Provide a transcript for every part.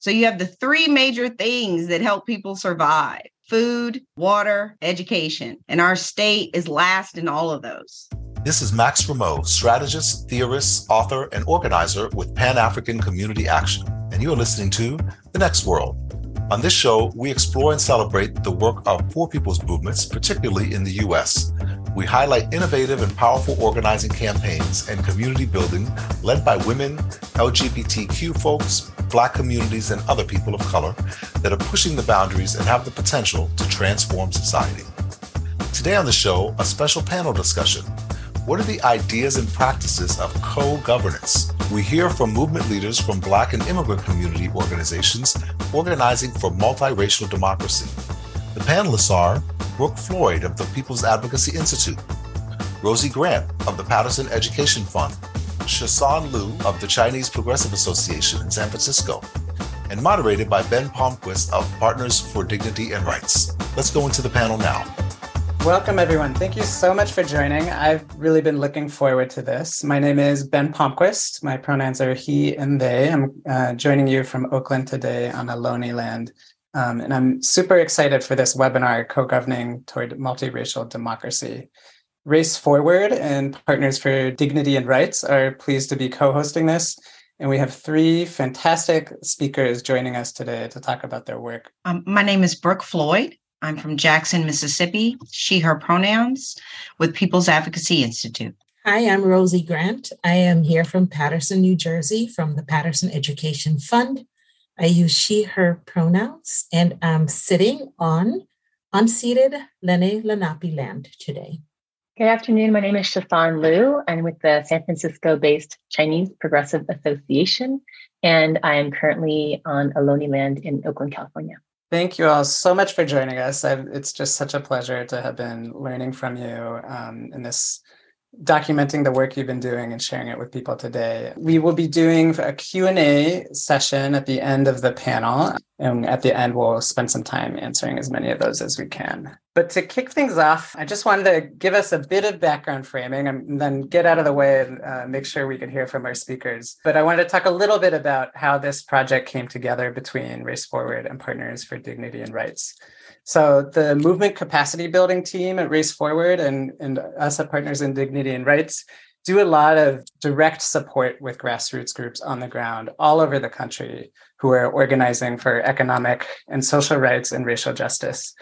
So you have the three major things that help people survive food, water, education. And our state is last in all of those. This is Max Rameau, strategist, theorist, author, and organizer with Pan African Community Action. And you are listening to The Next World. On this show, we explore and celebrate the work of poor people's movements, particularly in the U.S. We highlight innovative and powerful organizing campaigns and community building led by women, LGBTQ folks, Black communities, and other people of color that are pushing the boundaries and have the potential to transform society. Today on the show, a special panel discussion. What are the ideas and practices of co governance? We hear from movement leaders from Black and immigrant community organizations organizing for multiracial democracy. The panelists are Brooke Floyd of the People's Advocacy Institute, Rosie Grant of the Paterson Education Fund, Shaw San Liu of the Chinese Progressive Association in San Francisco, and moderated by Ben Palmquist of Partners for Dignity and Rights. Let's go into the panel now. Welcome, everyone. Thank you so much for joining. I've really been looking forward to this. My name is Ben Palmquist. My pronouns are he and they. I'm uh, joining you from Oakland today on Ohlone land. Um, and I'm super excited for this webinar, Co-Governing Toward Multiracial Democracy. Race Forward and Partners for Dignity and Rights are pleased to be co-hosting this. And we have three fantastic speakers joining us today to talk about their work. Um, my name is Brooke Floyd. I'm from Jackson, Mississippi, she, her pronouns, with People's Advocacy Institute. Hi, I'm Rosie Grant. I am here from Paterson, New Jersey, from the Paterson Education Fund. I use she, her pronouns, and I'm sitting on unceded Lenni Lenape land today. Good afternoon. My name is Shaw San Liu. I'm with the San Francisco based Chinese Progressive Association, and I am currently on Ohlone land in Oakland, California. Thank you all so much for joining us. I've, it's just such a pleasure to have been learning from you um, in this documenting the work you've been doing and sharing it with people today. We will be doing a Q&A session at the end of the panel. And at the end, we'll spend some time answering as many of those as we can. But to kick things off, I just wanted to give us a bit of background framing and then get out of the way and uh, make sure we could hear from our speakers. But I wanted to talk a little bit about how this project came together between Race Forward and Partners for Dignity and Rights. So the movement capacity building team at Race Forward and, and us at Partners in Dignity and Rights do a lot of direct support with grassroots groups on the ground all over the country who are organizing for economic and social rights and racial justice.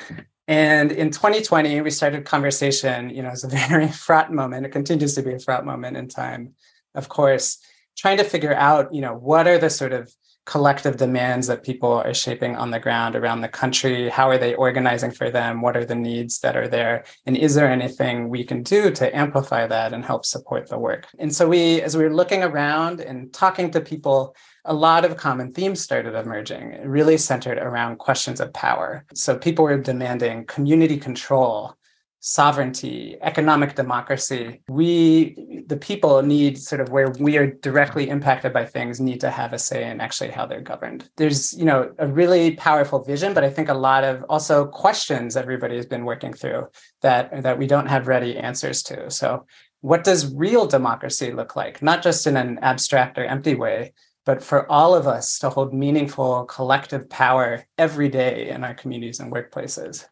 And in 2020, we started conversation, you know, it's a very fraught moment. It continues to be a fraught moment in time, of course, trying to figure out, you know, what are the sort of collective demands that people are shaping on the ground around the country? How are they organizing for them? What are the needs that are there? And is there anything we can do to amplify that and help support the work? And so we as we were looking around and talking to people a lot of common themes started emerging really centered around questions of power. So people were demanding community control sovereignty, economic democracy. We, the people, need sort of where we are directly impacted by things, need to have a say in actually how they're governed. There's, you know, a really powerful vision, but I think a lot of also questions everybody has been working through that that we don't have ready answers to. So, what does real democracy look like? Not just in an abstract or empty way, but for all of us to hold meaningful collective power every day in our communities and workplaces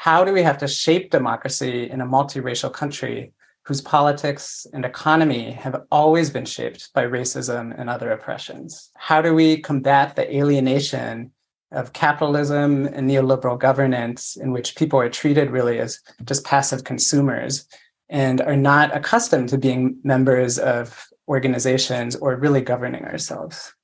how do we have to shape democracy in a multiracial country whose politics and economy have always been shaped by racism and other oppressions? How do we combat the alienation of capitalism and neoliberal governance in which people are treated really as just passive consumers and are not accustomed to being members of organizations or really governing ourselves?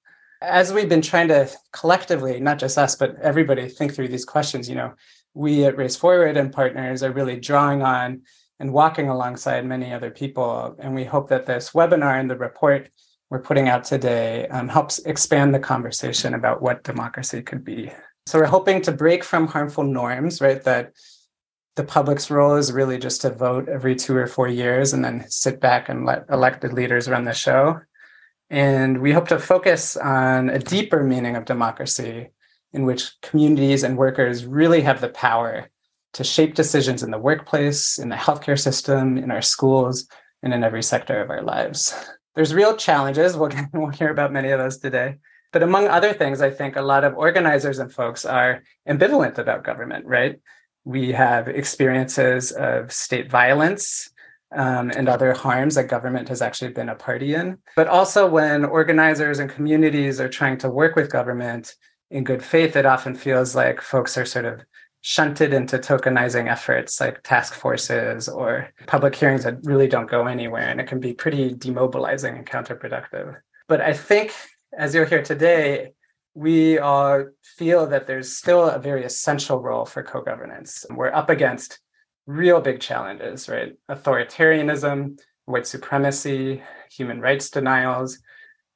As we've been trying to collectively, not just us, but everybody think through these questions, you know, we at Race Forward and partners are really drawing on and walking alongside many other people. And we hope that this webinar and the report we're putting out today um, helps expand the conversation about what democracy could be. So we're hoping to break from harmful norms, right? That the public's role is really just to vote every two or four years and then sit back and let elected leaders run the show. And we hope to focus on a deeper meaning of democracy in which communities and workers really have the power to shape decisions in the workplace, in the healthcare system, in our schools, and in every sector of our lives. There's real challenges. We'll, we'll hear about many of those today. But among other things, I think a lot of organizers and folks are ambivalent about government, right? We have experiences of state violence um, and other harms that government has actually been a party in. But also, when organizers and communities are trying to work with government in good faith, it often feels like folks are sort of shunted into tokenizing efforts like task forces or public hearings that really don't go anywhere. And it can be pretty demobilizing and counterproductive. But I think, as you'll hear today, we all feel that there's still a very essential role for co governance. We're up against real big challenges, right? Authoritarianism, white supremacy, human rights denials,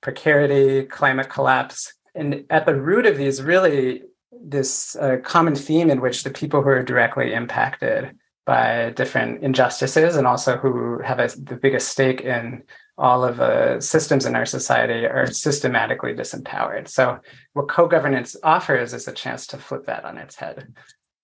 precarity, climate collapse. And at the root of these, really, this uh, common theme in which the people who are directly impacted by different injustices and also who have a, the biggest stake in all of the systems in our society are systematically disempowered. So, what co governance offers is a chance to flip that on its head.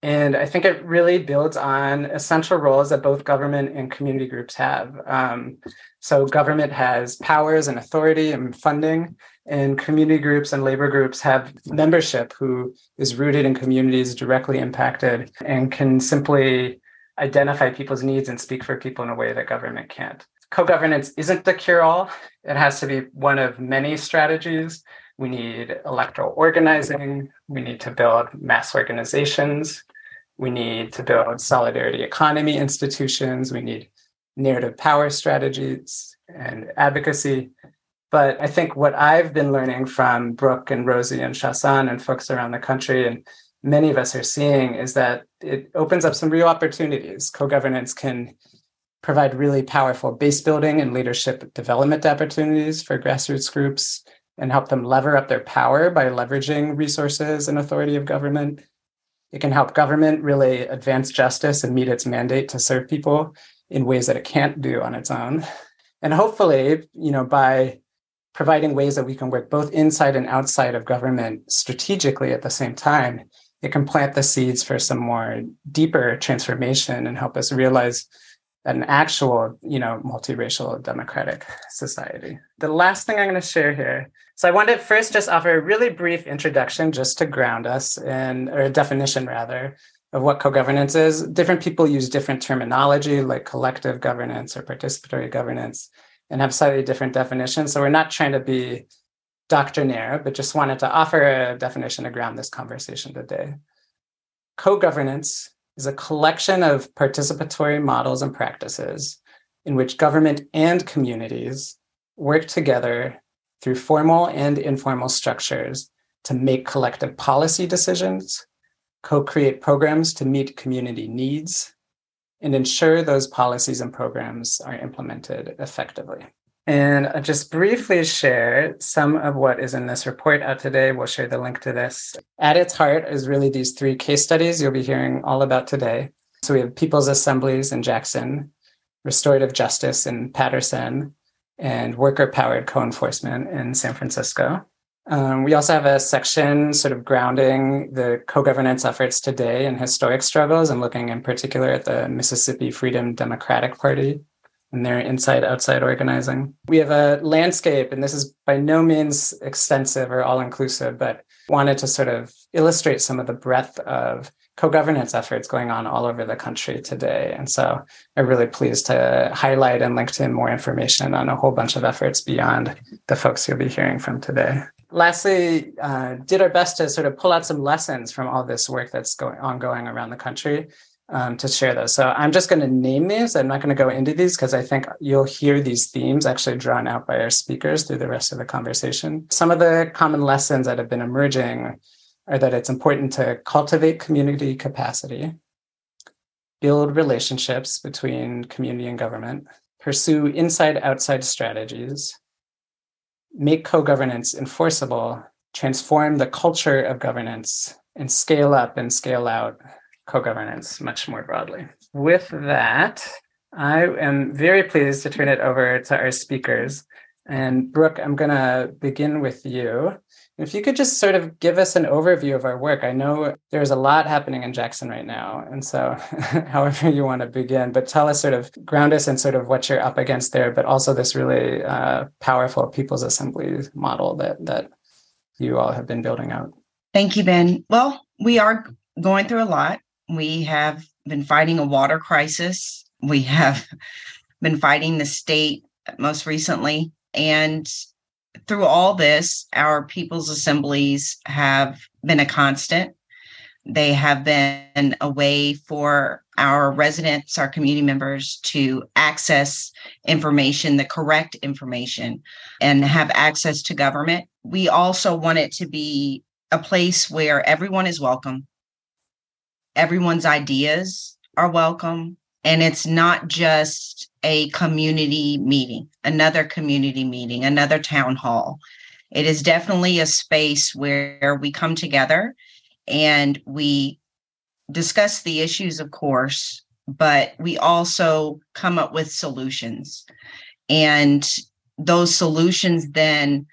And I think it really builds on essential roles that both government and community groups have. Um, so, government has powers and authority and funding, and community groups and labor groups have membership who is rooted in communities directly impacted and can simply identify people's needs and speak for people in a way that government can't. Co governance isn't the cure all, it has to be one of many strategies. We need electoral organizing, we need to build mass organizations, we need to build solidarity economy institutions, we need narrative power strategies and advocacy. But I think what I've been learning from Brooke and Rosie and Shaw San and folks around the country, and many of us are seeing, is that it opens up some real opportunities. Co governance can provide really powerful base building and leadership development opportunities for grassroots groups and help them lever up their power by leveraging resources and authority of government. It can help government really advance justice and meet its mandate to serve people in ways that it can't do on its own. And hopefully, you know, by providing ways that we can work both inside and outside of government strategically at the same time, it can plant the seeds for some more deeper transformation and help us realize an actual, you know, multiracial democratic society. The last thing I'm going to share here. So I want to first just offer a really brief introduction just to ground us in, or a definition rather, of what co-governance is. Different people use different terminology like collective governance or participatory governance and have slightly different definitions. So we're not trying to be doctrinaire, but just wanted to offer a definition to ground this conversation today. Co governance is a collection of participatory models and practices in which government and communities work together through formal and informal structures to make collective policy decisions, co create programs to meet community needs, and ensure those policies and programs are implemented effectively. And I'll just briefly share some of what is in this report out today. We'll share the link to this. At its heart is really these three case studies you'll be hearing all about today. So we have People's Assemblies in Jackson, Restorative Justice in Paterson, and worker powered co enforcement in San Francisco. Um, we also have a section sort of grounding the co governance efforts today and historic struggles and looking in particular at the Mississippi Freedom Democratic Party and their inside outside organizing. We have a landscape, and this is by no means extensive or all inclusive, but wanted to sort of illustrate some of the breadth of co-governance efforts going on all over the country today. And so I'm really pleased to highlight and link to more information on a whole bunch of efforts beyond the folks you'll be hearing from today lastly, uh, did our best to sort of pull out some lessons from all this work that's going ongoing around the country um, to share those. So I'm just going to name these. I'm not going to go into these because I think you'll hear these themes actually drawn out by our speakers through the rest of the conversation. Some of the common lessons that have been emerging are that it's important to cultivate community capacity, build relationships between community and government, pursue inside outside strategies, make co governance enforceable, transform the culture of governance, and scale up and scale out co governance much more broadly. With that, I am very pleased to turn it over to our speakers. And Brooke, I'm going to begin with you. If you could just sort of give us an overview of our work. I know there's a lot happening in Jackson right now. And so, however you want to begin, but tell us sort of ground us in sort of what you're up against there, but also this really uh, powerful People's Assembly model that, that you all have been building out. Thank you, Ben. Well, we are going through a lot. We have been fighting a water crisis. We have been fighting the state most recently. And through all this, our people's assemblies have been a constant. They have been a way for our residents, our community members to access information, the correct information, and have access to government. We also want it to be a place where everyone is welcome, everyone's ideas are welcome, and it's not just a community meeting, another community meeting, another town hall. It is definitely a space where we come together and we discuss the issues, of course, but we also come up with solutions. And those solutions then,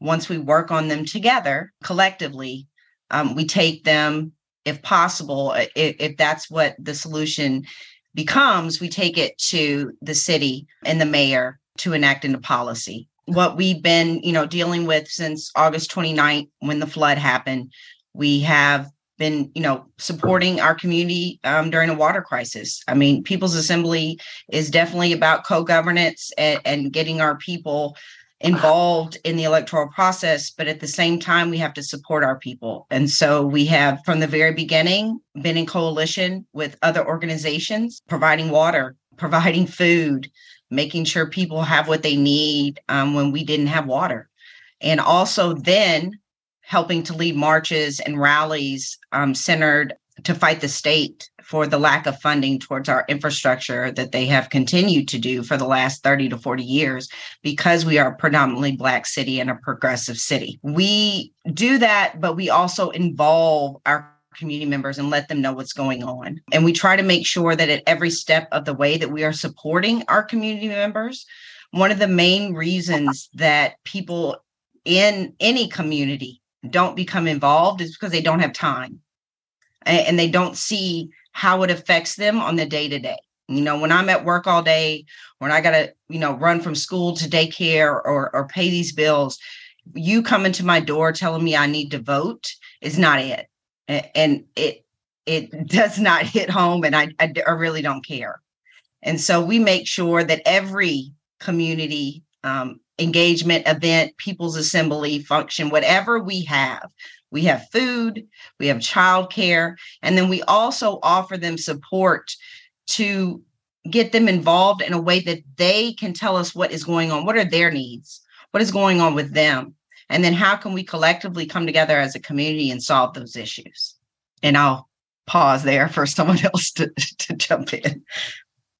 once we work on them together collectively, um, we take them, if possible, if, if that's what the solution becomes, we take it to the city and the mayor to enact into policy. What we've been, you know, dealing with since August 29th when the flood happened, we have been you know supporting our community um, during a water crisis i mean people's assembly is definitely about co-governance and, and getting our people involved in the electoral process but at the same time we have to support our people. And so we have from the very beginning been in coalition with other organizations providing water providing food making sure people have what they need um, when we didn't have water. And also then helping to lead marches and rallies um, centered to fight the state for the lack of funding towards our infrastructure that they have continued to do for the last 30 to 40 years because we are a predominantly black city and a progressive city. We do that, but we also involve our community members and let them know what's going on. And we try to make sure that at every step of the way that we are supporting our community members. One of the main reasons that people in any community don't become involved is because they don't have time and they don't see how it affects them on the day to day. You know, when I'm at work all day, when I got to, you know, run from school to daycare or, or pay these bills, you coming to my door telling me I need to vote is not it. And it, it does not hit home and I, I, I really don't care. And so we make sure that every community um, engagement event, people's assembly function, whatever we have. We have food, we have childcare, and then we also offer them support to get them involved in a way that they can tell us what is going on. What are their needs? What is going on with them? And then how can we collectively come together as a community and solve those issues? And I'll pause there for someone else to, to jump in.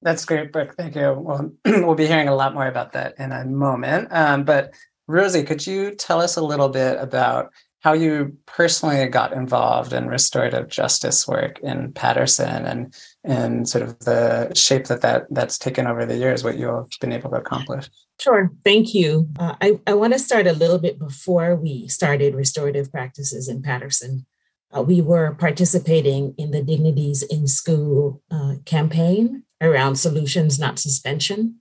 That's great, Brooke. Thank you. Well, we'll be hearing a lot more about that in a moment. Um, but Rosie, could you tell us a little bit about how you personally got involved in restorative justice work in Paterson and and sort of the shape that, that that's taken over the years, what you've been able to accomplish? Sure. Thank you. Uh, I, I want to start a little bit before we started restorative practices in Paterson. Uh, we were participating in the Dignities in School uh, campaign around solutions, not suspension,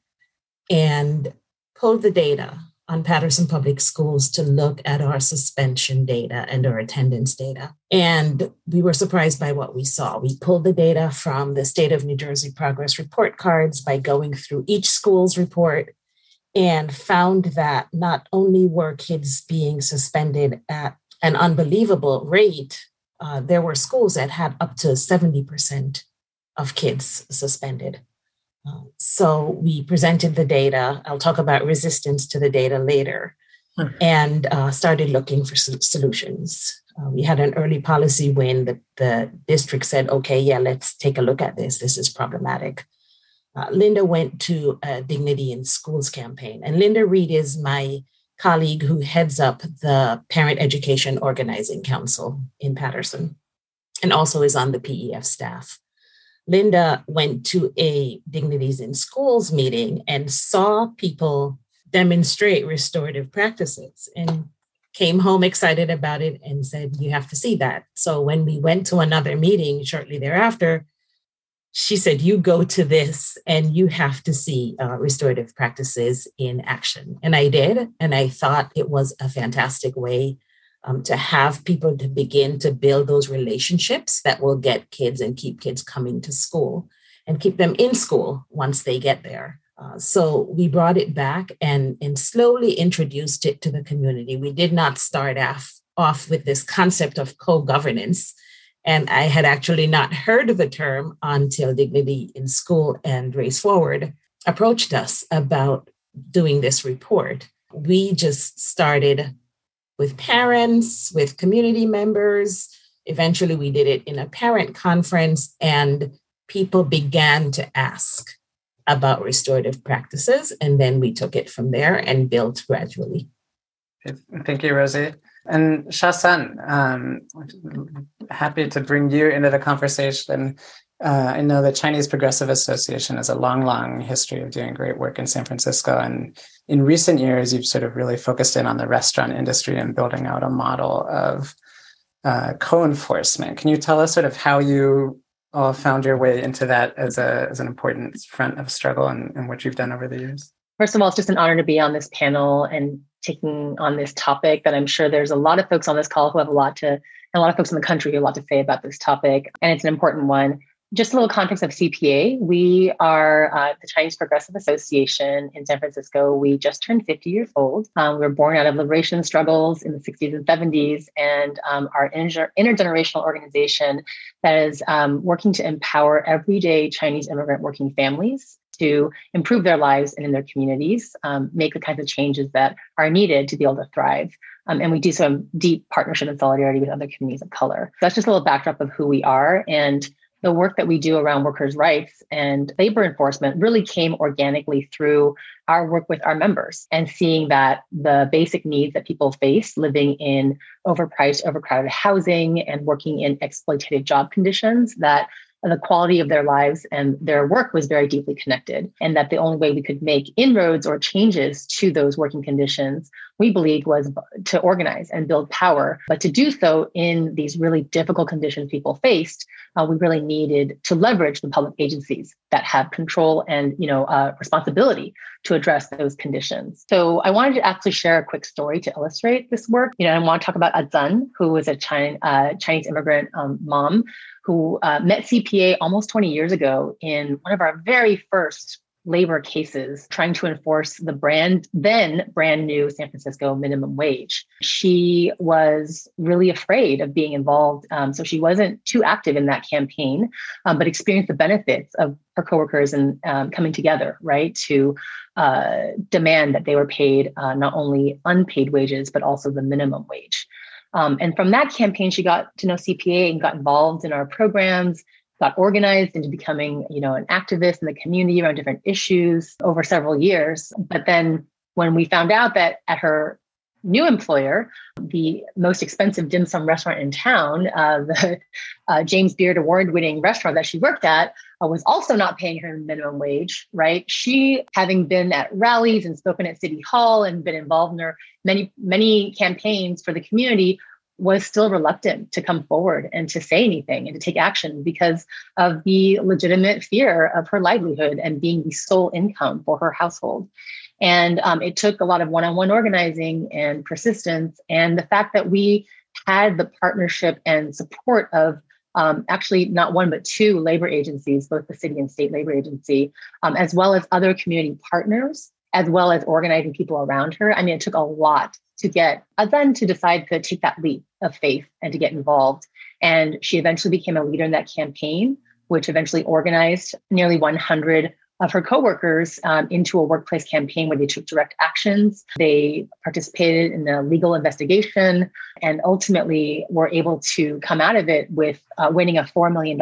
and pulled the data on Paterson Public Schools to look at our suspension data and our attendance data. And we were surprised by what we saw. We pulled the data from the State of New Jersey Progress Report cards by going through each school's report and found that not only were kids being suspended at an unbelievable rate, uh, there were schools that had up to 70% of kids suspended. Uh, so we presented the data. I'll talk about resistance to the data later hmm. and uh, started looking for solutions. Uh, we had an early policy when the, the district said, okay, yeah, let's take a look at this. This is problematic. Uh, Linda went to a Dignity in Schools campaign, and Linda Reed is my colleague who heads up the Parent Education Organizing Council in Paterson and also is on the PEF staff. Linda went to a Dignities in Schools meeting and saw people demonstrate restorative practices and came home excited about it and said, You have to see that. So when we went to another meeting shortly thereafter, she said, You go to this and you have to see uh, restorative practices in action. And I did. And I thought it was a fantastic way um, to have people to begin to build those relationships that will get kids and keep kids coming to school and keep them in school once they get there. Uh, so we brought it back and, and slowly introduced it to the community. We did not start off, off with this concept of co governance. And I had actually not heard of the term until Dignity in School and Race Forward approached us about doing this report. We just started with parents, with community members. Eventually, we did it in a parent conference, and people began to ask about restorative practices. And then we took it from there and built gradually. Thank you, Rosie. And Shaw San, um, happy to bring you into the conversation. Uh, I know the Chinese Progressive Association has a long, long history of doing great work in San Francisco. And in recent years, you've sort of really focused in on the restaurant industry and building out a model of uh, co enforcement. Can you tell us sort of how you all found your way into that as, a, as an important front of struggle and, and what you've done over the years? First of all, it's just an honor to be on this panel and taking on this topic that I'm sure there's a lot of folks on this call who have a lot to, and a lot of folks in the country who have a lot to say about this topic. And it's an important one just a little context of CPA. We are uh, the Chinese Progressive Association in San Francisco. We just turned 50 years old. Um, we were born out of liberation struggles in the 60s and 70s, and um, our inter- intergenerational organization that is um, working to empower everyday Chinese immigrant working families to improve their lives and in their communities, um, make the kinds of changes that are needed to be able to thrive. Um, and we do so in deep partnership and solidarity with other communities of color. So That's just a little backdrop of who we are. And the work that we do around workers' rights and labor enforcement really came organically through our work with our members and seeing that the basic needs that people face living in overpriced, overcrowded housing and working in exploitative job conditions that the quality of their lives and their work was very deeply connected. And that the only way we could make inroads or changes to those working conditions, we believed, was to organize and build power. But to do so in these really difficult conditions people faced, uh, we really needed to leverage the public agencies that have control and you know uh, responsibility to address those conditions. So I wanted to actually share a quick story to illustrate this work. You know, I want to talk about Azan, who was a China, uh, Chinese immigrant um, mom who uh, met CPA almost 20 years ago in one of our very first labor cases trying to enforce the brand then brand new San Francisco minimum wage. She was really afraid of being involved, um, so she wasn't too active in that campaign, um, but experienced the benefits of her coworkers and um, coming together, right, to uh, demand that they were paid uh, not only unpaid wages but also the minimum wage. Um, and from that campaign, she got to know CPA and got involved in our programs, got organized into becoming, you know, an activist in the community around different issues over several years. But then when we found out that at her new employer, the most expensive dim sum restaurant in town, uh, the uh, James Beard award winning restaurant that she worked at, uh, was also not paying her minimum wage, right? She, having been at rallies and spoken at City Hall and been involved in her many, many campaigns for the community, was still reluctant to come forward and to say anything and to take action because of the legitimate fear of her livelihood and being the sole income for her household. And um, it took a lot of one on one organizing and persistence, and the fact that we had the partnership and support of um, actually not one but two labor agencies, both the city and state labor agency, um, as well as other community partners, as well as organizing people around her. I mean, it took a lot to get then to decide to take that leap of faith and to get involved. And she eventually became a leader in that campaign, which eventually organized nearly 100 of her coworkers um, into a workplace campaign where they took direct actions. They participated in a legal investigation and ultimately were able to come out of it with uh, winning a $4 million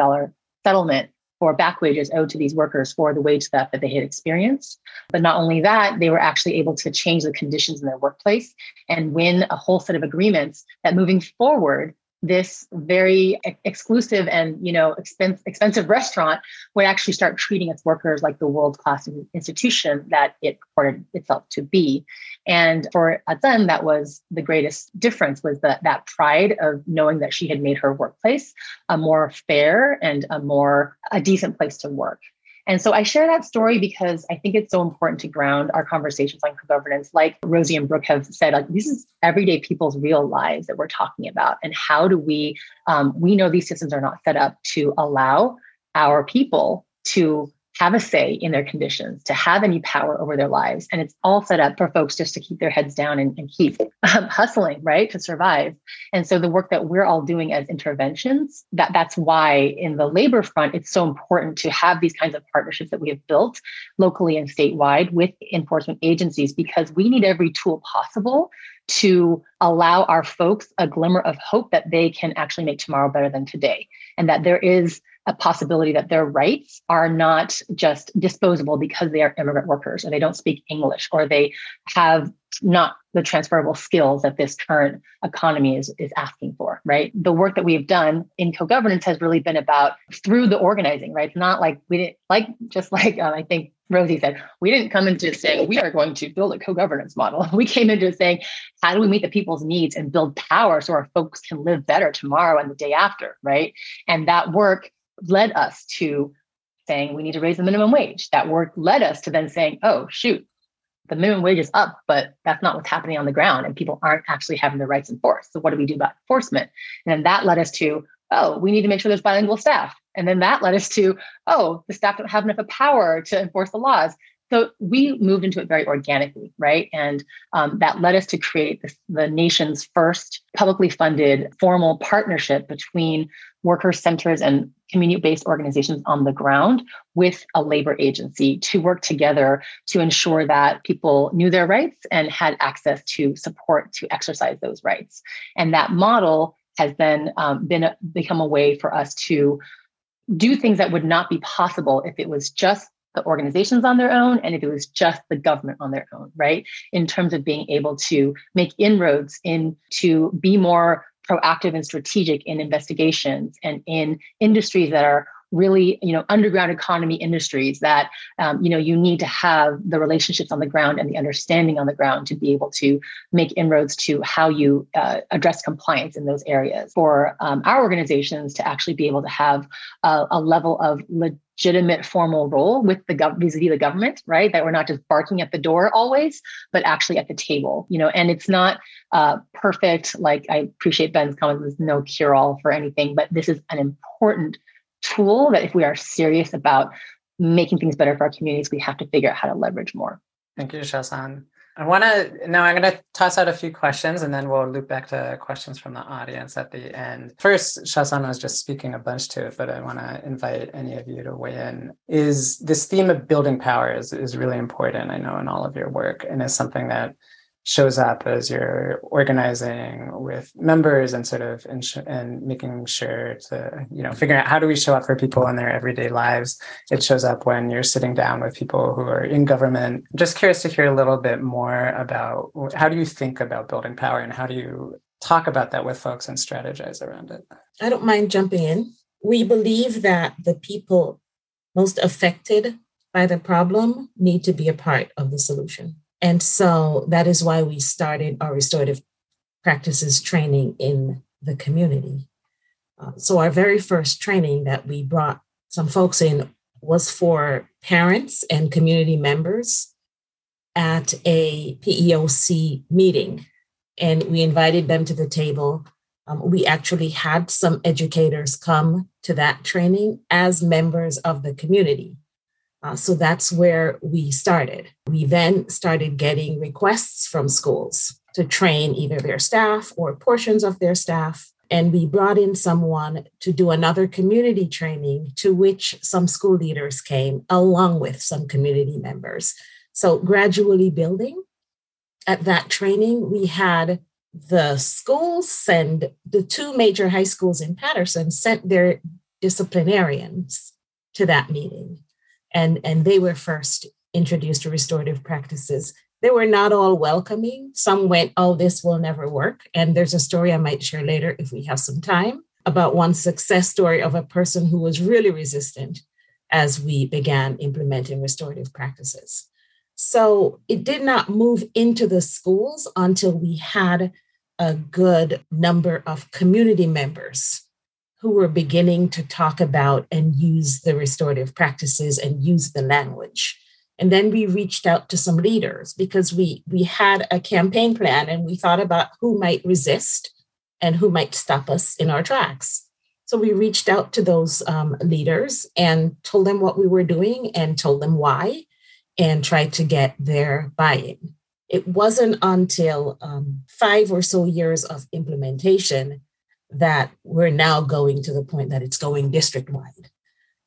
settlement for back wages owed to these workers for the wage theft that they had experienced. But not only that, they were actually able to change the conditions in their workplace and win a whole set of agreements that moving forward, this very exclusive and you know expensive, expensive restaurant would actually start treating its workers like the world class institution that it purported itself to be. And for Azan, that was the greatest difference was that that pride of knowing that she had made her workplace a more fair and a more a decent place to work And so I share that story because I think it's so important to ground our conversations on co-governance. Like Rosie and Brooke have said, like this is everyday people's real lives that we're talking about. And how do we, um, we know these systems are not set up to allow our people to have a say in their conditions, to have any power over their lives. And it's all set up for folks just to keep their heads down and, and keep um, hustling, right, to survive. And so the work that we're all doing as interventions, that, that's why in the labor front, it's so important to have these kinds of partnerships that we have built locally and statewide with enforcement agencies, because we need every tool possible to allow our folks a glimmer of hope that they can actually make tomorrow better than today and that there is a possibility that their rights are not just disposable because they are immigrant workers or they don't speak English or they have not the transferable skills that this current economy is, is asking for, right? The work that we've done in co-governance has really been about through the organizing, right? It's not like we didn't like just like um, I think Rosie said, we didn't come into saying we are going to build a co-governance model. We came into saying, how do we meet the people's needs and build power so our folks can live better tomorrow and the day after, right? And that work led us to saying we need to raise the minimum wage. That work led us to then saying, oh, shoot, the minimum wage is up, but that's not what's happening on the ground and people aren't actually having their rights enforced. So what do we do about enforcement? And then that led us to, oh, we need to make sure there's bilingual staff. And then that led us to, oh, the staff don't have enough power to enforce the laws. So we moved into it very organically, right? And um, that led us to create this, the nation's first publicly funded formal partnership between worker centers and community based organizations on the ground with a labor agency to work together to ensure that people knew their rights and had access to support to exercise those rights. And that model has then um, been a, become a way for us to do things that would not be possible if it was just the organizations on their own and if it was just the government on their own, right? In terms of being able to make inroads in to be more proactive and strategic in investigations and in industries that are really you know underground economy industries that um, you know you need to have the relationships on the ground and the understanding on the ground to be able to make inroads to how you uh, address compliance in those areas. For um, our organizations to actually be able to have a, a level of legitimate formal role with the gov- vis-a-vis the government right? That we're not just barking at the door always but actually at the table you know? And it's not uh, perfect. Like i appreciate ben's comment there's no cure all for anything but this is an important tool that if we are serious about making things better for our communities, we have to figure out how to leverage more. Thank you, Shaw San. I want to now. I'm going to toss out a few questions, and then we'll loop back to questions from the audience at the end. First, Shaw San was just speaking a bunch to it, but I want to invite any of you to weigh in. Is this theme of building power is, is really important? I know in all of your work, and is something that shows up as you're organizing with members and sort of ins- and making sure to you know figuring out how do we show up for people in their everyday lives. It shows up when you're sitting down with people who are in government. Just curious to hear a little bit more about how do you think about building power and how do you talk about that with folks and strategize around it? I don't mind jumping in. We believe that the people most affected by the problem need to be a part of the solution and so that is why we started our restorative practices training in the community. Uh, so, our very first training that we brought some folks in was for parents and community members at a PEOC meeting. And we invited them to the table. Um, we actually had some educators come to that training as members of the community. Uh, so that's where we started. We then started getting requests from schools to train either their staff or portions of their staff. And we brought in someone to do another community training to which some school leaders came along with some community members. So, gradually building. At that training, we had the schools send the two major high schools in Paterson sent their disciplinarians to that meeting and and they were first introduced to restorative practices. They were not all welcoming. Some went oh this will never work. And there's a story i might share later if we have some time about one success story of a person who was really resistant as we began implementing restorative practices. So it did not move into the schools until we had a good number of community members who were beginning to talk about and use the restorative practices and use the language. And then we reached out to some leaders because we we had a campaign plan and we thought about who might resist and who might stop us in our tracks. So we reached out to those um, leaders and told them what we were doing and told them why and tried to get their buy in. It wasn't until um, five or so years of implementation that we're now going to the point that it's going district wide.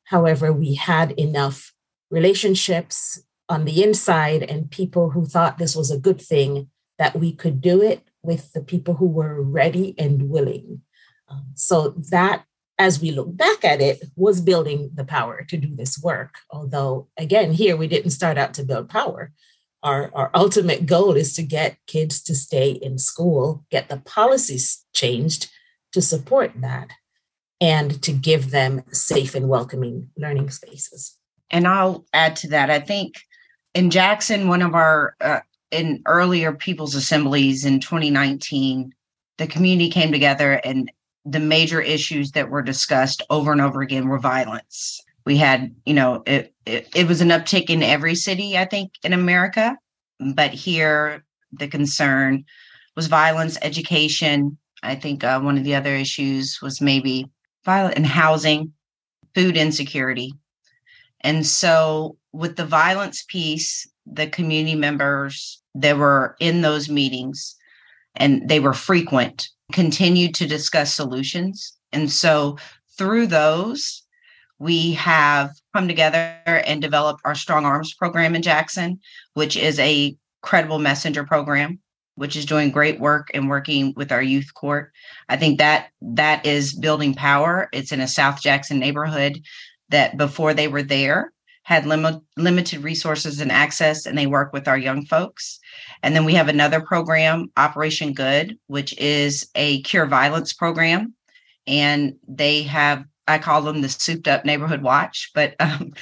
However, we had enough relationships on the inside and people who thought this was a good thing that we could do it with the people who were ready and willing. Um, so that, as we look back at it, was building the power to do this work. Although, again, here we didn't start out to build power. Our, our ultimate goal is to get kids to stay in school, get the policies changed to support that, and to give them safe and welcoming learning spaces. And I'll add to that. I think in Jackson, one of our uh, in earlier people's assemblies in 2019, the community came together and the major issues that were discussed over and over again were violence. We had, you know, it, it, it was an uptick in every city, I think, in America. But here, the concern was violence, education. I think uh, one of the other issues was maybe violence and housing, food insecurity. And so, with the violence piece, the community members that were in those meetings and they were frequent continued to discuss solutions. And so through those, we have come together and developed our Strong Arms program in Jackson, which is a credible messenger program which is doing great work and working with our youth court. I think that that is building power. It's in a South Jackson neighborhood that before they were there, had lim- limited resources and access, and they work with our young folks. And then we have another program, Operation Good, which is a cure violence program. And they have, I call them the souped up neighborhood watch, but um,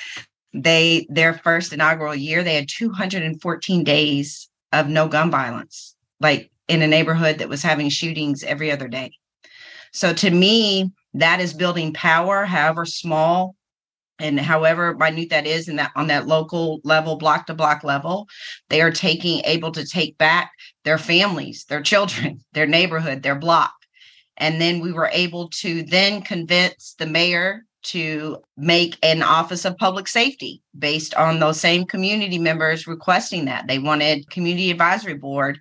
they, their first inaugural year, they had 214 days of no gun violence, like in a neighborhood that was having shootings every other day. So to me, that is building power, however small and however minute that is in that on that local level block to block level they are taking able to take back their families their children their neighborhood their block and then we were able to then convince the mayor to make an office of public safety based on those same community members requesting that they wanted community advisory board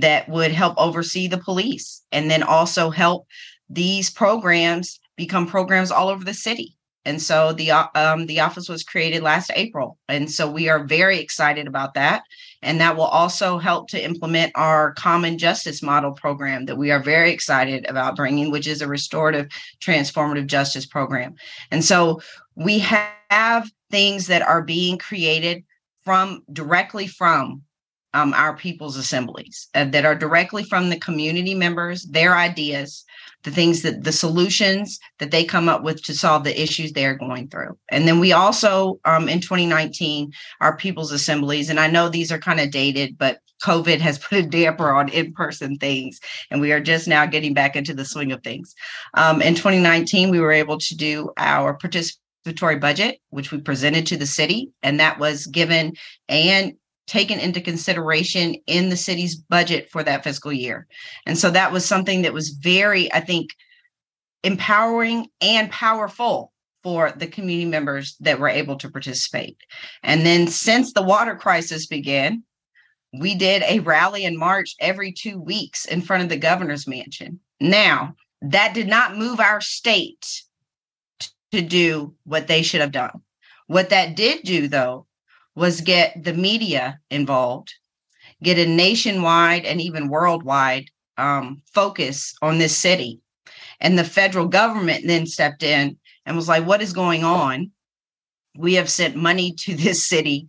that would help oversee the police and then also help these programs become programs all over the city and so the um, the office was created last April, and so we are very excited about that. And that will also help to implement our common justice model program that we are very excited about bringing, which is a restorative, transformative justice program. And so we have things that are being created from directly from um, our people's assemblies uh, that are directly from the community members, their ideas, the things that the solutions that they come up with to solve the issues they're going through. And then we also, um, in 2019, our people's assemblies, and I know these are kind of dated, but COVID has put a damper on in person things, and we are just now getting back into the swing of things. Um, in 2019, we were able to do our participatory budget, which we presented to the city, and that was given and taken into consideration in the city's budget for that fiscal year. And so that was something that was very, I think, empowering and powerful for the community members that were able to participate. And then since the water crisis began, we did a rally in March every two weeks in front of the governor's mansion. Now, that did not move our state to do what they should have done. What that did do, though, was get the media involved, get a nationwide and even worldwide um, focus on this city. And the federal government then stepped in and was like, What is going on? We have sent money to this city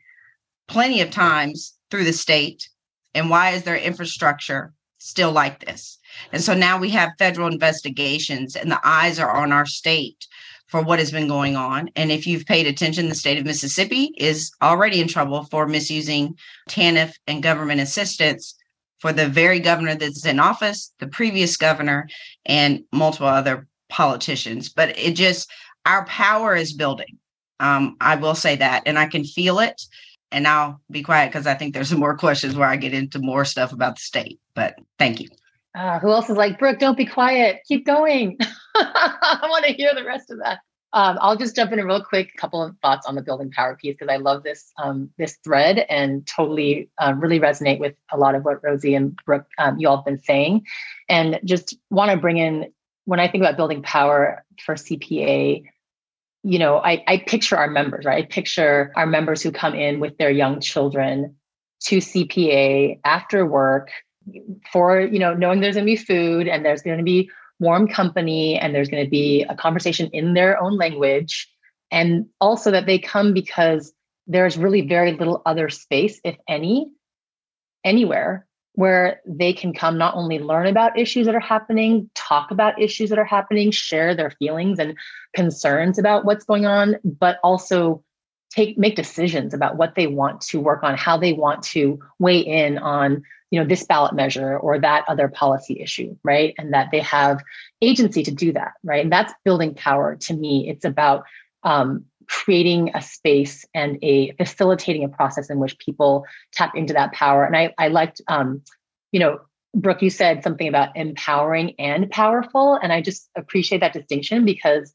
plenty of times through the state. And why is their infrastructure still like this? And so now we have federal investigations, and the eyes are on our state for what has been going on. And if you've paid attention, the state of Mississippi is already in trouble for misusing TANF and government assistance for the very governor that's in office, the previous governor, and multiple other politicians, but it just our power is building. Um, I will say that, and I can feel it. And I'll be quiet because I think there's some more questions where I get into more stuff about the state. But thank you. Uh, who else is like, Brooke, don't be quiet. Keep going. I want to hear the rest of that. Um, I'll just jump in a real quick couple of thoughts on the building power piece because I love this um, this thread and totally uh, really resonate with a lot of what Rosie and Brooke um, you all have been saying, and just want to bring in when I think about building power for CPA, you know, I, I picture our members, right? I picture our members who come in with their young children to CPA after work for you know knowing there's going to be food and there's going to be warm company and there's going to be a conversation in their own language. And also that they come because there's really very little other space if any anywhere where they can come not only learn about issues that are happening talk about issues that are happening share their feelings and concerns about what's going on but also take make decisions about what they want to work on how they want to weigh in on you know this ballot measure or that other policy issue right? And that they have agency to do that right? And that's building power to me. It's about um, creating a space and a facilitating a process in which people tap into that power. And i i liked um, you know brooke you said something about empowering and powerful and i just appreciate that distinction because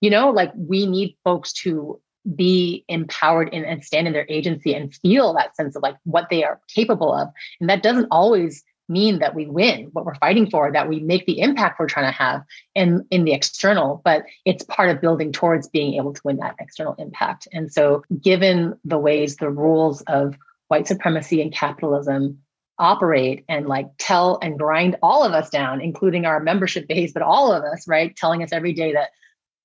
you know like we need folks to be empowered in, and stand in their agency and feel that sense of like what they are capable of. And that doesn't always mean that we win what we're fighting for, that we make the impact we're trying to have in, in the external, but it's part of building towards being able to win that external impact. And so, given the ways the rules of white supremacy and capitalism operate and like tell and grind all of us down, including our membership base, but all of us, right? Telling us every day that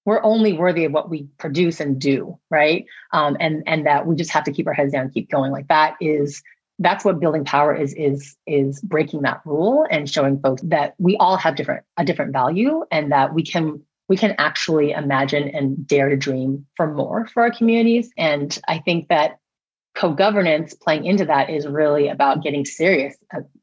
we're only worthy of what we produce and do right? Um, and and that we just have to keep our heads down keep going. Like that is that's what building power is is is breaking that rule and showing folks that we all have different a different value and that we can we can actually imagine and dare to dream for more for our communities. And i think that co-governance playing into that is really about getting serious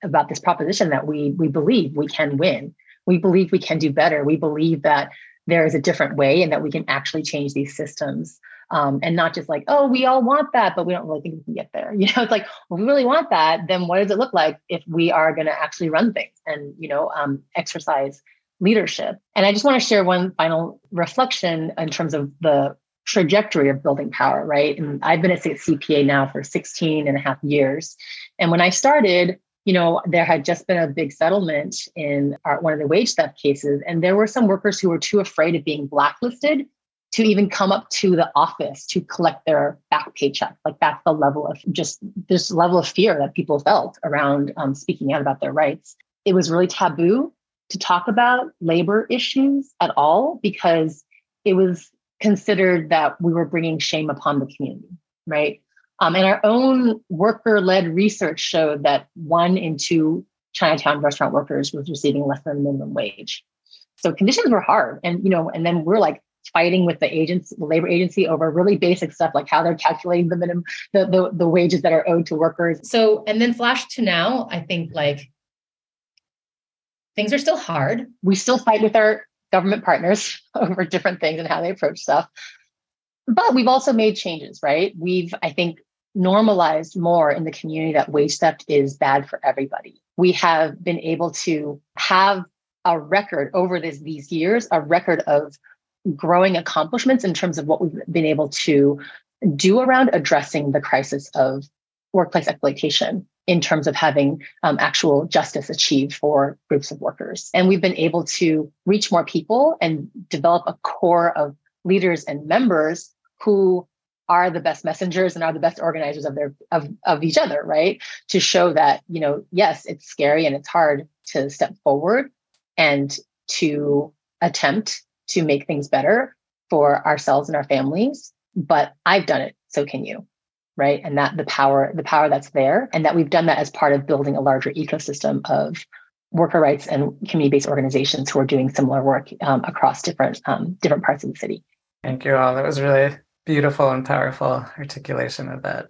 about this proposition that we we believe we can win. We believe we can do better. We believe that there is a different way and that we can actually change these systems um, and not just like oh we all want that but we don't really think we can get there. You know it's like well, we really want that then what does it look like if we are going to actually run things and you know um, exercise leadership? And i just want to share one final reflection in terms of the trajectory of building power right? And i've been at cpa now for 16 and a half years. And when i started you know, there had just been a big settlement in our, one of the wage theft cases, and there were some workers who were too afraid of being blacklisted to even come up to the office to collect their back paycheck. Like that's the level of just this level of fear that people felt around um, speaking out about their rights. It was really taboo to talk about labor issues at all because it was considered that we were bringing shame upon the community, right? Um, and our own worker led research showed that one in two Chinatown restaurant workers was receiving less than minimum wage. So conditions were hard. And, you know, and then we're like fighting with the agents, the labor agency over really basic stuff like how they're calculating the minimum, the, the, the wages that are owed to workers. So, and then flash to now, I think like things are still hard. We still fight with our government partners over different things and how they approach stuff. But we've also made changes, right? We've, I think, normalized more in the community that wage theft is bad for everybody. We have been able to have a record over this, these years, a record of growing accomplishments in terms of what we've been able to do around addressing the crisis of workplace exploitation in terms of having um, actual justice achieved for groups of workers. And we've been able to reach more people and develop a core of leaders and members who are the best messengers and are the best organizers of their of, of each other right? To show that you know yes it's scary and it's hard to step forward and to attempt to make things better for ourselves and our families but i've done it so can you right? And that the power the power that's there and that we've done that as part of building a larger ecosystem of worker rights and community-based organizations who are doing similar work um, across different um, different parts of the city. Thank you all. That was really beautiful and powerful articulation of that.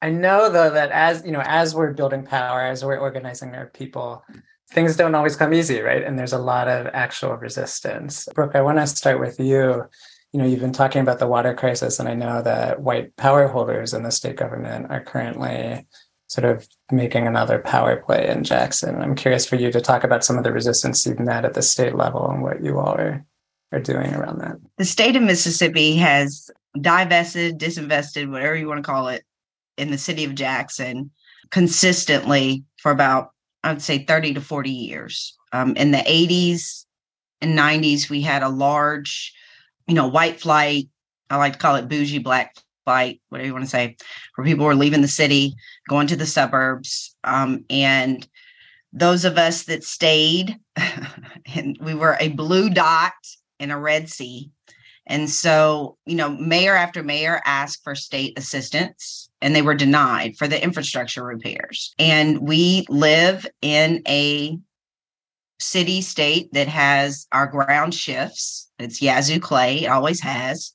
I know though that as you know, as we're building power, as we're organizing our people, things don't always come easy, right? And there's a lot of actual resistance. Brooke, I want to start with you. You know, you've been talking about the water crisis, and I know that white power holders in the state government are currently sort of making another power play in Jackson. I'm curious for you to talk about some of the resistance you've met at the state level and what you all are, are doing around that. The state of Mississippi has divested, disinvested, whatever you want to call it, in the city of Jackson consistently for about, I would say, 30 to 40 years. Um, in the 80s and 90s, we had a large, you know, white flight. I like to call it bougie black flight, whatever you want to say, where people were leaving the city, going to the suburbs. Um, and those of us that stayed, and we were a blue dot in a red sea. And so, you know, mayor after mayor asked for state assistance and they were denied for the infrastructure repairs. And we live in a city state that has our ground shifts. It's Yazoo clay, it always has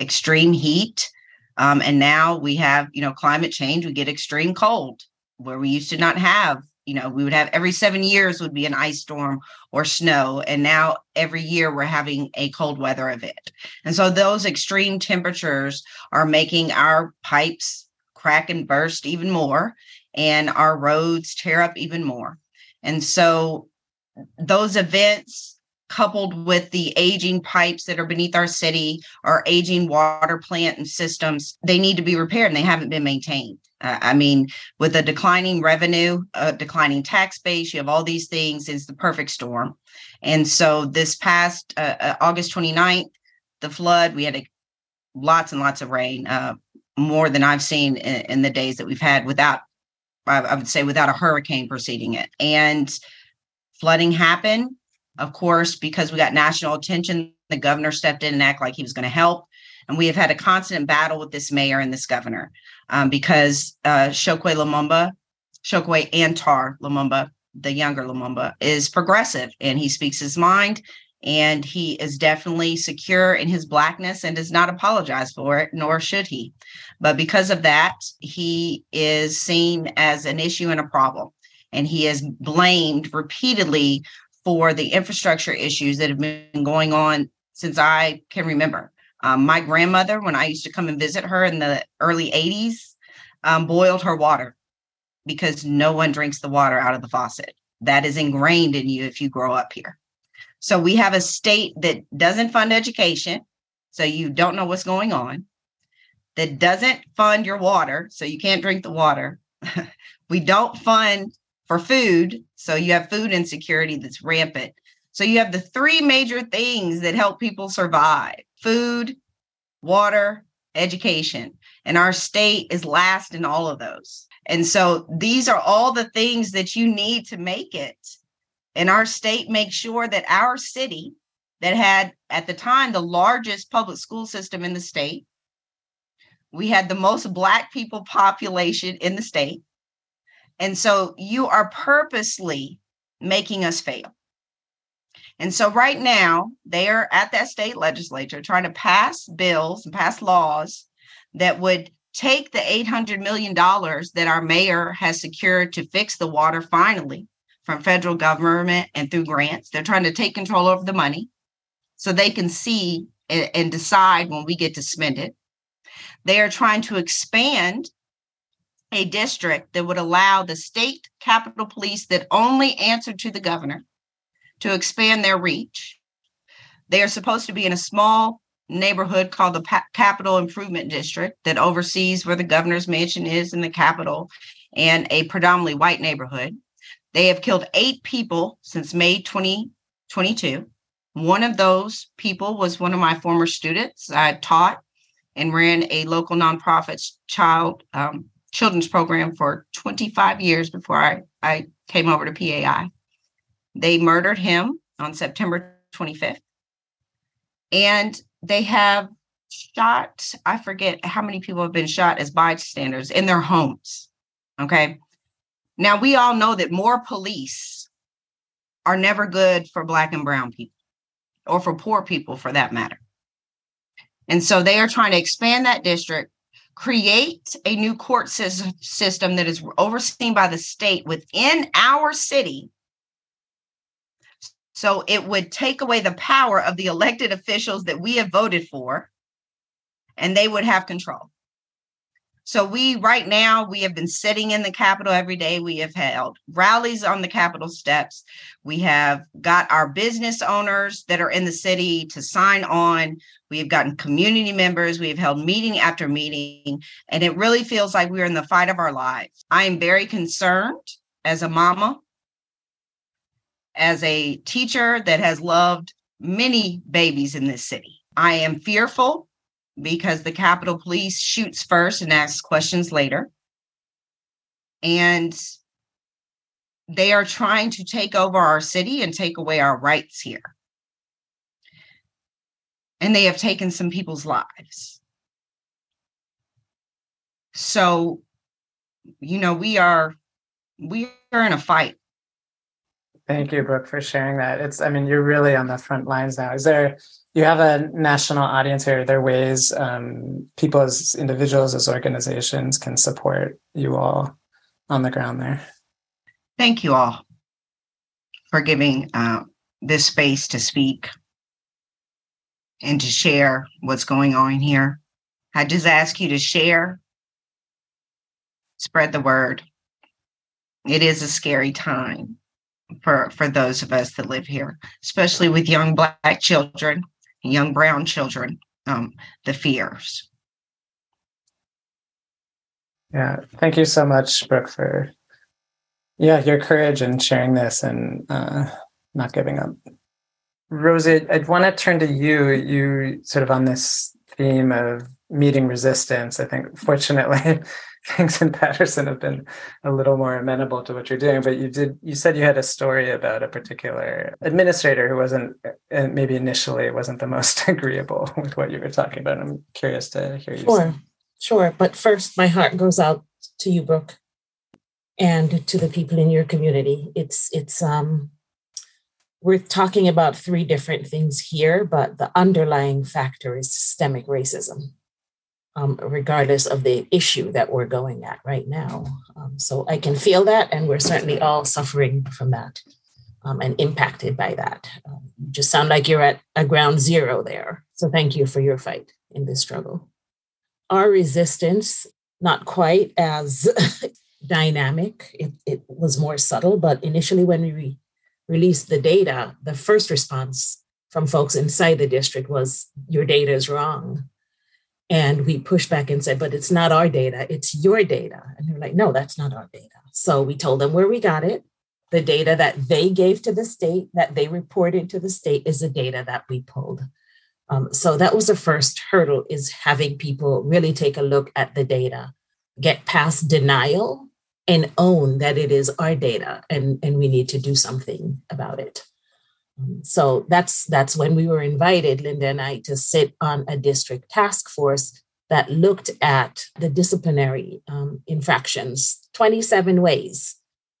extreme heat. Um, and now we have, you know, climate change, we get extreme cold where we used to not have you know we would have every seven years would be an ice storm or snow and now every year we're having a cold weather event. And so those extreme temperatures are making our pipes crack and burst even more and our roads tear up even more. And so those events coupled with the aging pipes that are beneath our city our aging water plant and systems they need to be repaired and they haven't been maintained uh, I mean, with a declining revenue, a declining tax base, you have all these things. It's the perfect storm. And so this past uh, uh, August 29th, the flood, we had a, lots and lots of rain, uh, more than I've seen in, in, the days that we've had without, I, I would say, without a hurricane preceding it. And flooding happened, of course, because we got national attention. The governor stepped in and acted like he was going to help. And we have had a constant battle with this mayor and this governor um, because uh, Chokwe Lumumba, Chokwe Antar Lumumba, the younger Lumumba, is progressive and he speaks his mind and he is definitely secure in his blackness and does not apologize for it, nor should he. But because of that, he is seen as an issue and a problem. And he is blamed repeatedly for the infrastructure issues that have been going on since I can remember. Um, my grandmother, when I used to come and visit her in the early 80s, um, boiled her water because no one drinks the water out of the faucet. That is ingrained in you if you grow up here. So we have a state that doesn't fund education. So you don't know what's going on, that doesn't fund your water. So you can't drink the water. we don't fund for food. So you have food insecurity that's rampant. So you have the three major things that help people survive food, water, education. And our state is last in all of those. And so these are all the things that you need to make it. And our state makes sure that our city, that had at the time the largest public school system in the state, we had the most Black people population in the state. And so you are purposely making us fail. And so right now, they are at that state legislature trying to pass bills and pass laws that would take the $800 million that our mayor has secured to fix the water finally from federal government and through grants. They're trying to take control over the money so they can see and, and decide when we get to spend it. They are trying to expand a district that would allow the state capitol police that only answer to the governor to expand their reach. They are supposed to be in a small neighborhood called the pa- Capitol Improvement District that oversees where the governor's mansion is in the capital and a predominantly white neighborhood. They have killed eight people since May 2022. One of those people was one of my former students. I taught and ran a local nonprofit child um, children's program for 25 years before I, I came over to PAI. They murdered him on September 25th. And they have shot, I forget how many people have been shot as bystanders in their homes. Okay. Now, we all know that more police are never good for Black and Brown people or for poor people for that matter. And so they are trying to expand that district, create a new court system that is overseen by the state within our city So it would take away the power of the elected officials that we have voted for, and they would have control. So we right now we have been sitting in the Capitol every day. We have held rallies on the Capitol steps. We have got our business owners that are in the city to sign on. We have gotten community members. We have held meeting after meeting, and it really feels like we're in the fight of our lives. I am very concerned as a mama, as a teacher that has loved many babies in this city. I am fearful because the Capitol Police shoots first and asks questions later. And they are trying to take over our city and take away our rights here. And they have taken some people's lives. So, you know, we are we are in a fight. Thank you, Brooke, for sharing that. It's I mean, you're really on the front lines now. Is there you have a national audience here. There are ways um, people as individuals, as organizations can support you all on the ground there. Thank you all for giving uh, this space to speak and to share what's going on here. I just ask you to share, spread the word. It is a scary time for for those of us that live here, especially with young black children young brown children um, the fears. Yeah, thank you so much, Brooke, for yeah your courage and sharing this and uh, not giving up. Rosie, I'd want to turn to you. You sort of on this theme of meeting resistance. I think, fortunately, things in Paterson have been a little more amenable to what you're doing. But you did, you said you had a story about a particular administrator who wasn't, and maybe initially wasn't the most agreeable with what you were talking about. I'm curious to hear you. Sure, say. sure. But first, my heart goes out to you, Brooke, and to the people in your community. It's, it's, um, we're talking about three different things here, but the underlying factor is systemic racism um, regardless of the issue that we're going at right now. Um, so I can feel that, and we're certainly all suffering from that um, and impacted by that. Um, you just sound like you're at a ground zero there. So thank you for your fight in this struggle. Our resistance, not quite as dynamic, it, it was more subtle, but initially when we re- released the data, the first response from folks inside the district was, Your data is wrong and we pushed back and said, but it's not our data, it's your data. And they're like, no, that's not our data. So we told them where we got it. The data that they gave to the state, that they reported to the state, is the data that we pulled. Um, so that was the first hurdle is having people really take a look at the data, get past denial and own that it is our data and, and we need to do something about it. So that's that's when we were invited, Linda and I, to sit on a district task force that looked at the disciplinary um, infractions, 27 ways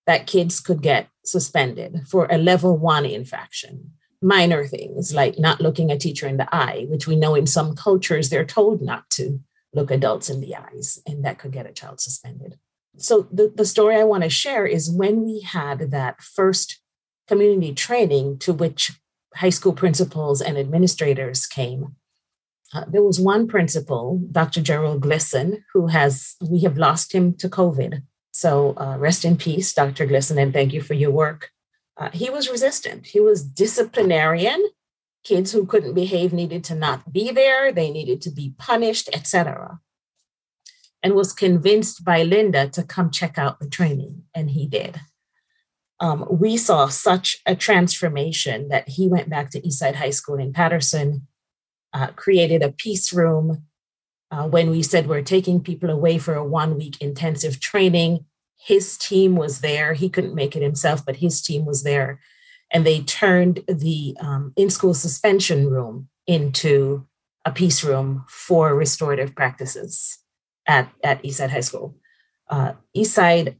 that kids could get suspended for a level one infraction. Minor things like not looking a teacher in the eye, which we know in some cultures they're told not to look adults in the eyes, and that could get a child suspended. So, the, the story I want to share is when we had that first community training to which high school principals and administrators came. Uh, there was one principal, Dr. Gerald Glisson, who has, we have lost him to COVID. So uh, rest in peace, Dr. Glisson, and thank you for your work. Uh, he was resistant. He was disciplinarian. Kids who couldn't behave needed to not be there. They needed to be punished, etc. And was convinced by Linda to come check out the training, and he did um, we saw such a transformation that he went back to Eastside High School in Paterson, uh, created a peace room. Uh, when we said we're taking people away for a one week intensive training, his team was there. He couldn't make it himself, but his team was there. And they turned the um, in school suspension room into a peace room for restorative practices at, at Eastside High School. Uh, Eastside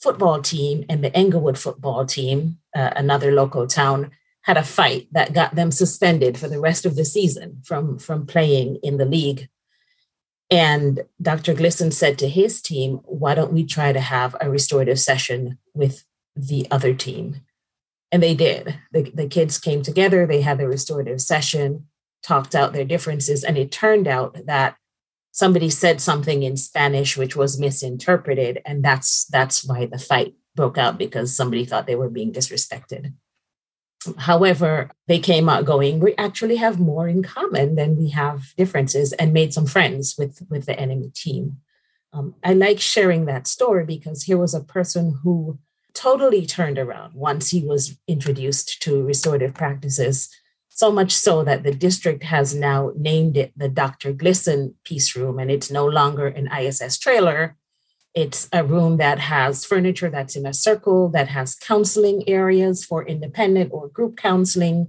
football team and the Englewood football team, uh, another local town, had a fight that got them suspended for the rest of the season from, from playing in the league. And Dr. Glisson said to his team, Why don't we try to have a restorative session with the other team? And they did. The, the kids came together, they had a restorative session, talked out their differences, and it turned out that somebody said something in Spanish which was misinterpreted, and that's that's why the fight broke out because somebody thought they were being disrespected. However, they came out going, we actually have more in common than we have differences, and made some friends with, with the enemy team. Um, I like sharing that story because here was a person who totally turned around once he was introduced to restorative practices, so much so that the district has now named it the Dr. Glisson Peace Room, and it's no longer an ISS trailer. It's a room that has furniture that's in a circle, that has counseling areas for independent or group counseling.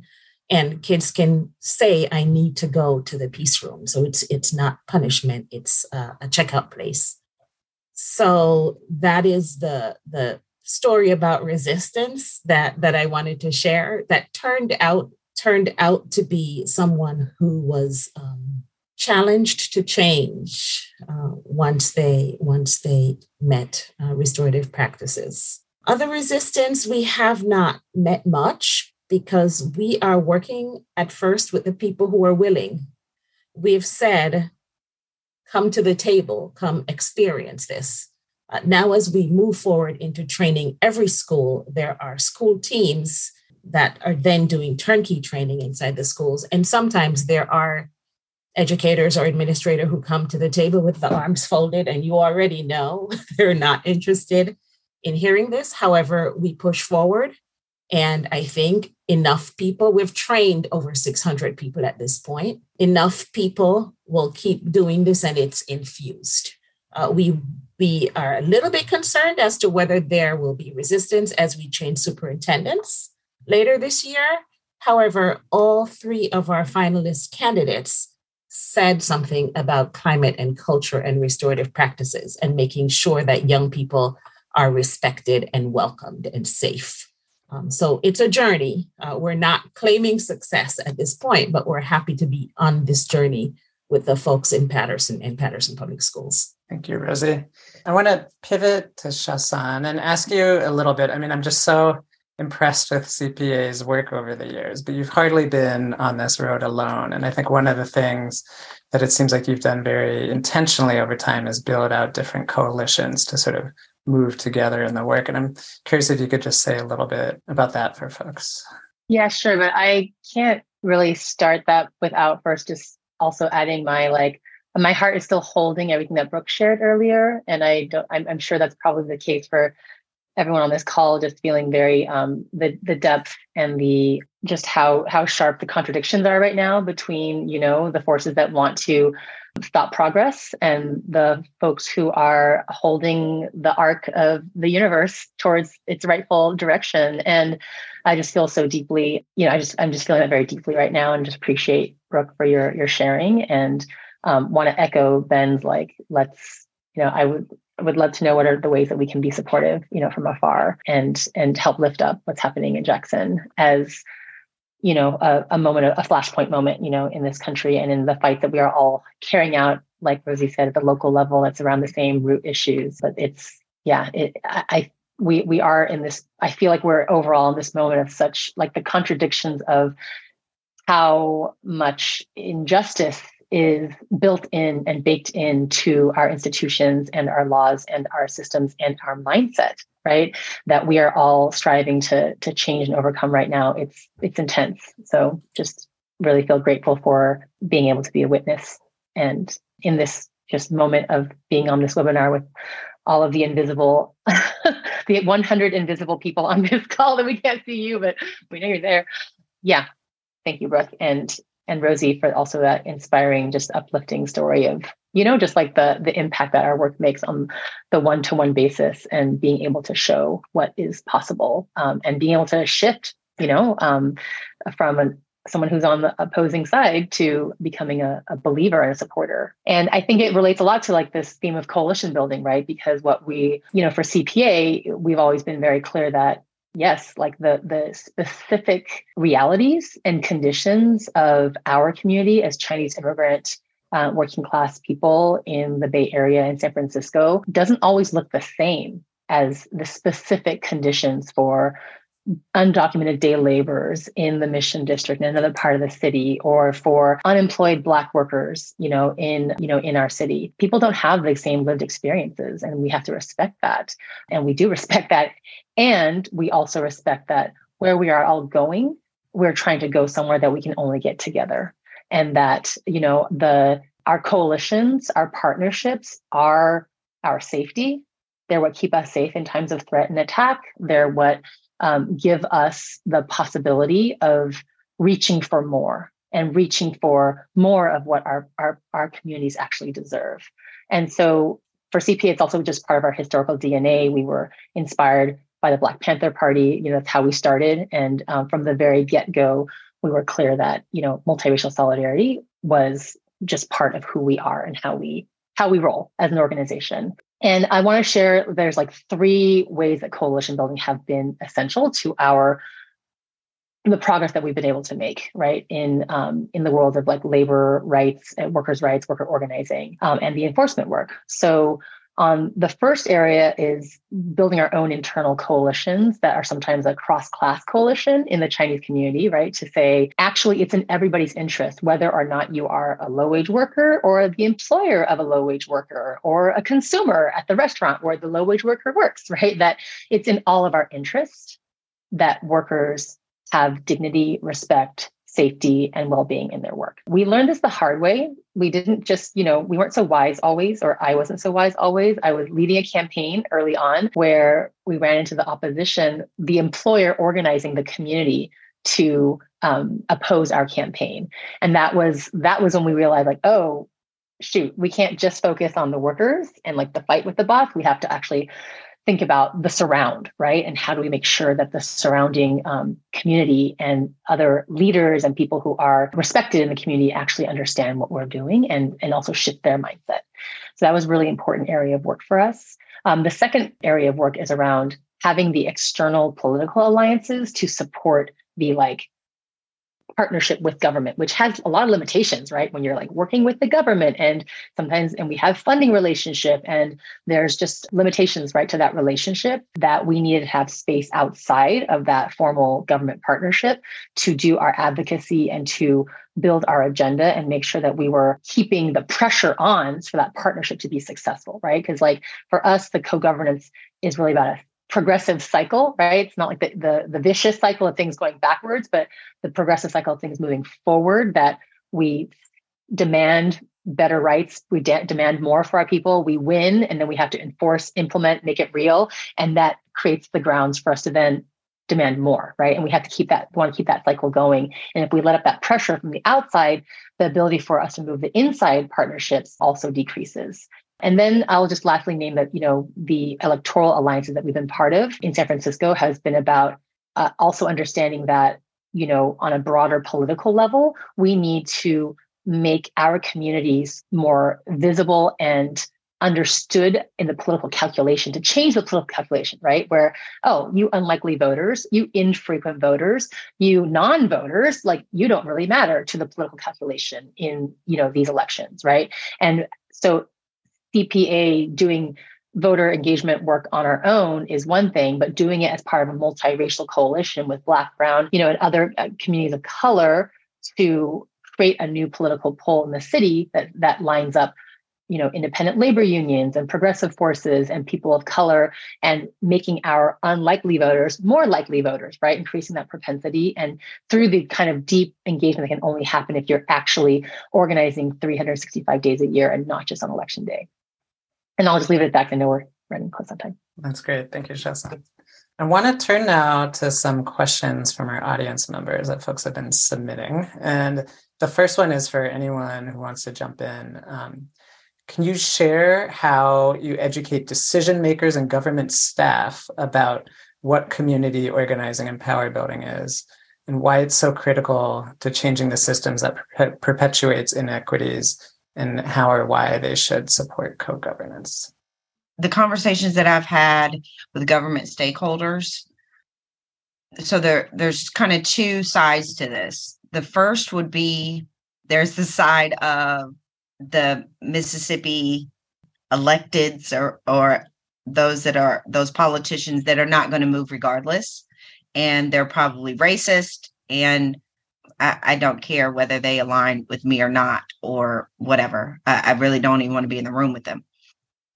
And kids can say, I need to go to the peace room. So it's it's not punishment, it's uh, a checkout place. So that is the the story about resistance that that I wanted to share that turned out turned out to be someone who was um, challenged to change uh, once they once they met uh, restorative practices. Other resistance we have not met much because we are working at first with the people who are willing. We've said, come to the table, come experience this. Uh, now, as we move forward into training every school, there are school teams that are then doing turnkey training inside the schools. And sometimes there are educators or administrator who come to the table with the arms folded and you already know they're not interested in hearing this. However we push forward and i think enough people we've trained over 600 people at this point. Enough people will keep doing this and it's infused. Uh, we we are a little bit concerned as to whether there will be resistance as we change superintendents later this year however all three of our finalist candidates said something about climate and culture and restorative practices and making sure that young people are respected and welcomed and safe. Um, so it's a journey. Uh, we're not claiming success at this point, but we're happy to be on this journey with the folks in Paterson and Paterson Public Schools. Thank you, Rosie. I want to pivot to Shaw San and ask you a little bit. I mean, I'm just so impressed with CPA's work over the years, but you've hardly been on this road alone. And I think one of the things that it seems like you've done very intentionally over time is build out different coalitions to sort of move together in the work. And I'm curious if you could just say a little bit about that for folks. Yeah, sure. But I can't really start that without first just also adding my like my heart is still holding everything that Brooke shared earlier, and I don't. I'm, I'm, sure that's probably the case for everyone on this call just feeling very um, the the depth and the just how how sharp the contradictions are right now between you know the forces that want to stop progress and the folks who are holding the arc of the universe towards its rightful direction. And i just feel so deeply you know i just i'm just feeling that very deeply right now and just appreciate brooke for your your sharing. And um, want to echo ben's like let's you know i would would love to know what are the ways that we can be supportive, you know, from afar and and help lift up what's happening in Jackson as you know a, a moment a flashpoint moment you know in this country and in the fight that we are all carrying out. Like rosie said at the local level that's around the same root issues but it's yeah it, I, I we we are in this i feel like we're overall in this moment of such like the contradictions of how much injustice is built in and baked into our institutions and our laws and our systems and our mindset right? That we are all striving to to change and overcome right now. It's it's intense. So just really feel grateful for being able to be a witness and in this just moment of being on this webinar with all of the invisible the 100 invisible people on this call that we can't see you but we know you're there. Yeah. Thank you brooke. And and Rosie for also that inspiring, just uplifting story of, you know, just like the the impact that our work makes on the one-to-one basis and being able to show what is possible um, and being able to shift, you know, um, from a, someone who's on the opposing side to becoming a, a, believer and a supporter. And I think it relates a lot to like this theme of coalition building, right? Because what we, you know, for CPA, we've always been very clear that yes like the the specific realities and conditions of our community as chinese immigrant uh, working class people in the bay area in san francisco doesn't always look the same as the specific conditions for undocumented day laborers in the mission district in another part of the city or for unemployed black workers you know in you know in our city. People don't have the same lived experiences and we have to respect that. And we do respect that. And we also respect that where we are all going we're trying to go somewhere that we can only get together. And that you know the our coalitions our partnerships are our safety. They're what keep us safe in times of threat and attack. They're what um, give us the possibility of reaching for more and reaching for more of what our, our, our communities actually deserve. And so for CPA, it's also just part of our historical DNA. We were inspired by the Black Panther Party. You know, that's how we started. And um, from the very get go, we were clear that, you know, multiracial solidarity was just part of who we are and how we how we roll as an organization. And I want to share there's like three ways that coalition building have been essential to our the progress that we've been able to make right in um, in the world of like labor rights and workers rights worker organizing um, and the enforcement work. So um, the first area is building our own internal coalitions that are sometimes a cross class coalition in the Chinese community, right? To say, actually, it's in everybody's interest, whether or not you are a low wage worker or the employer of a low wage worker or a consumer at the restaurant where the low wage worker works, right? That it's in all of our interest that workers have dignity, respect, safety and well-being in their work. We learned this the hard way. We didn't just, you know, we weren't so wise always, or I wasn't so wise always. I was leading a campaign early on where we ran into the opposition, the employer organizing the community to um, oppose our campaign. And that was that was when we realized like, oh, shoot, we can't just focus on the workers and like the fight with the boss. We have to actually think about the surround, right? And how do we make sure that the surrounding um, community and other leaders and people who are respected in the community actually understand what we're doing and, and also shift their mindset. So that was really important area of work for us. Um, the second area of work is around having the external political alliances to support the like partnership with government, which has a lot of limitations, right? When you're like working with the government and sometimes, and we have funding relationship and there's just limitations, right, to that relationship that we needed to have space outside of that formal government partnership to do our advocacy and to build our agenda and make sure that we were keeping the pressure on for that partnership to be successful, right? Because like for us, the co-governance is really about a progressive cycle, right? It's not like the, the, the vicious cycle of things going backwards, but the progressive cycle of things moving forward that we demand better rights, we de- demand more for our people, we win, and then we have to enforce, implement, make it real. And that creates the grounds for us to then demand more, right? And we have to keep that, want to keep that cycle going. And if we let up that pressure from the outside, the ability for us to move the inside partnerships also decreases. And then I'll just lastly name that, you know, the electoral alliances that we've been part of in San Francisco has been about uh, also understanding that, you know, on a broader political level, we need to make our communities more visible and understood in the political calculation to change the political calculation, right? Where, oh, you unlikely voters, you infrequent voters, you non-voters, like you don't really matter to the political calculation in, you know, these elections, right? And so CPA doing voter engagement work on our own is one thing, but doing it as part of a multiracial coalition with Black, Brown, you know, and other uh, communities of color to create a new political pole in the city that that lines up you know independent labor unions and progressive forces and people of color and making our unlikely voters more likely voters right? Increasing that propensity. And through the kind of deep engagement that can only happen if you're actually organizing 365 days a year and not just on election day and I'll just leave it at that. I know we're running close on time. That's great. Thank you, Shaw San. I want to turn now to some questions from our audience members that folks have been submitting. And the first one is for anyone who wants to jump in. Um, can you share how you educate decision makers and government staff about what community organizing and power building is and why it's so critical to changing the systems that perpetuates inequities and how or why they should support co-governance the conversations that i've had with government stakeholders so there there's kind of two sides to this. The first would be there's the side of the mississippi electeds or or those that are those politicians that are not going to move regardless and they're probably racist and I, I, don't care whether they align with me or not or whatever. I, I really don't even want to be in the room with them.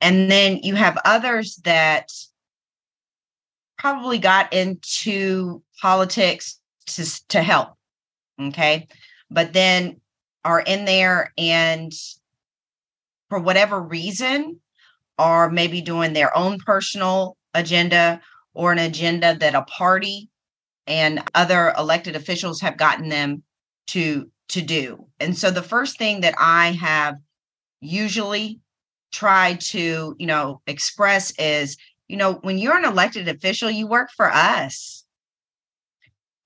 And then you have others that probably got into politics to, to help. Okay. But then are in there and for whatever reason are maybe doing their own personal agenda or an agenda that a party and other elected officials have gotten them to to do. And so the first thing that I have usually tried to, you know, express is, you know, when you're an elected official, you work for us.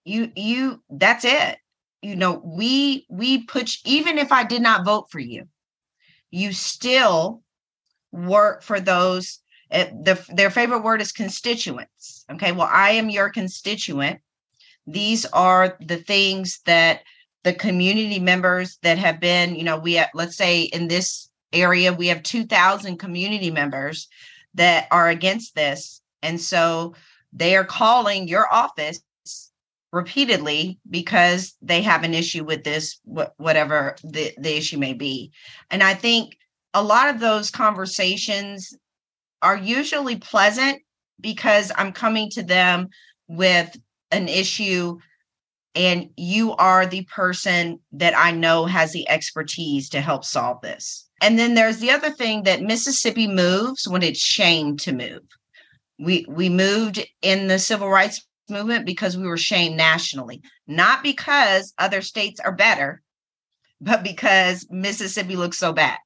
You you that's it. You know, we we put even if I did not vote for you, you still work for those it, the, their favorite word is constituents. Okay, well, I am your constituent. These are the things that the community members that have been, you know, we have, let's say in this area, we have 2,000 community members that are against this. And so they are calling your office repeatedly because they have an issue with this, whatever the, the issue may be. And I think a lot of those conversations are usually pleasant because I'm coming to them with an issue and you are the person that I know has the expertise to help solve this. And then there's the other thing that Mississippi moves when it's shamed to move. We we moved in the civil rights movement because we were shamed nationally, not because other states are better, but because Mississippi looks so bad.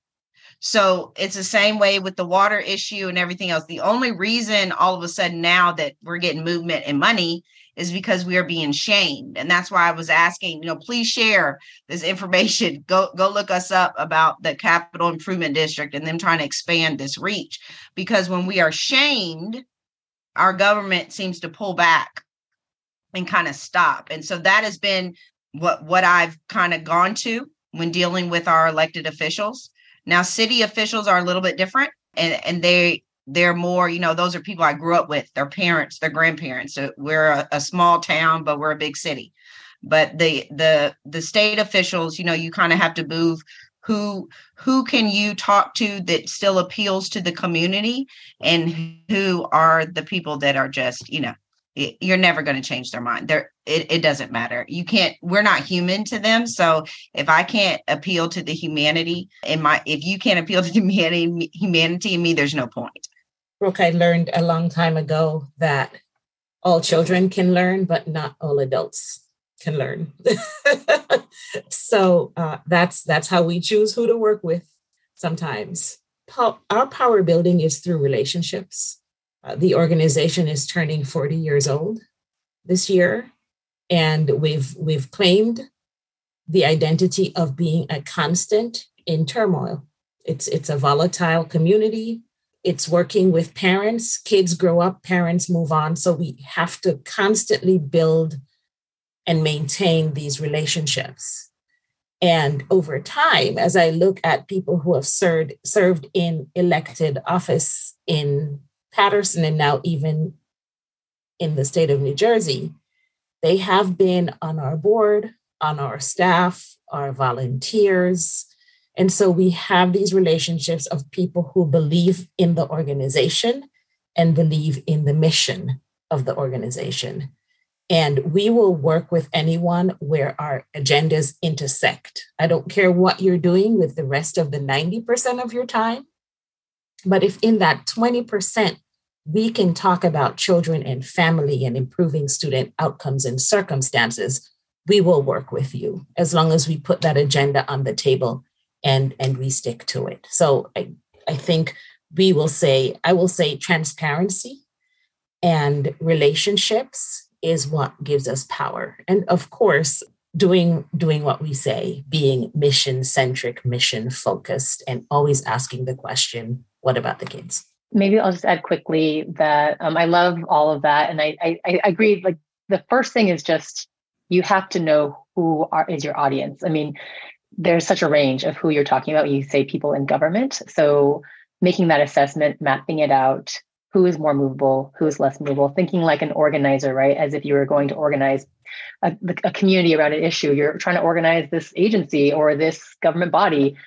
So it's the same way with the water issue and everything else. The only reason all of a sudden now that we're getting movement and money is because we are being shamed. And that's why I was asking, you know, please share this information. Go go look us up about the capital improvement district and them trying to expand this reach. Because when we are shamed, our government seems to pull back and kind of stop. And so that has been what what I've kind of gone to when dealing with our elected officials now, city officials are a little bit different, and and they they're more, you know, those are people I grew up with, their parents, their grandparents. We're a, a small town, but we're a big city. But the the the state officials, you know, you kind of have to move who who can you talk to that still appeals to the community and who are the people that are just you know you're never going to change their mind there it, it doesn't matter you can't we're not human to them so if i can't appeal to the humanity in my if you can't appeal to the humanity humanity in me there's no point brooke i learned a long time ago that all children can learn but not all adults can learn so uh, that's that's how we choose who to work with sometimes our power building is through relationships uh, the organization is turning 40 years old this year, and we've we've claimed the identity of being a constant in turmoil. It's it's a volatile community. It's working with parents. Kids grow up, parents move on. So we have to constantly build and maintain these relationships. And over time, as I look at people who have served served in elected office in Paterson and now even in the state of New Jersey, they have been on our board, on our staff, our volunteers. And so we have these relationships of people who believe in the organization and believe in the mission of the organization. And we will work with anyone where our agendas intersect. I don't care what you're doing with the rest of the 90% of your time. But if in that 20% we can talk about children and family and improving student outcomes and circumstances, we will work with you as long as we put that agenda on the table and and we stick to it. So I, I think we will say, I will say transparency and relationships is what gives us power. And of course, doing doing what we say, being mission centric, mission focused, and always asking the question, what about the kids? maybe I'll just add quickly that um, I love all of that, and I, I, I agree. Like the first thing is just you have to know who are, is your audience. I mean, there's such a range of who you're talking about. You say people in government, so making that assessment, mapping it out. who is more movable, who is less movable, thinking like an organizer, right? As if you were going to organize a, a community around an issue. You're trying to organize this agency or this government body.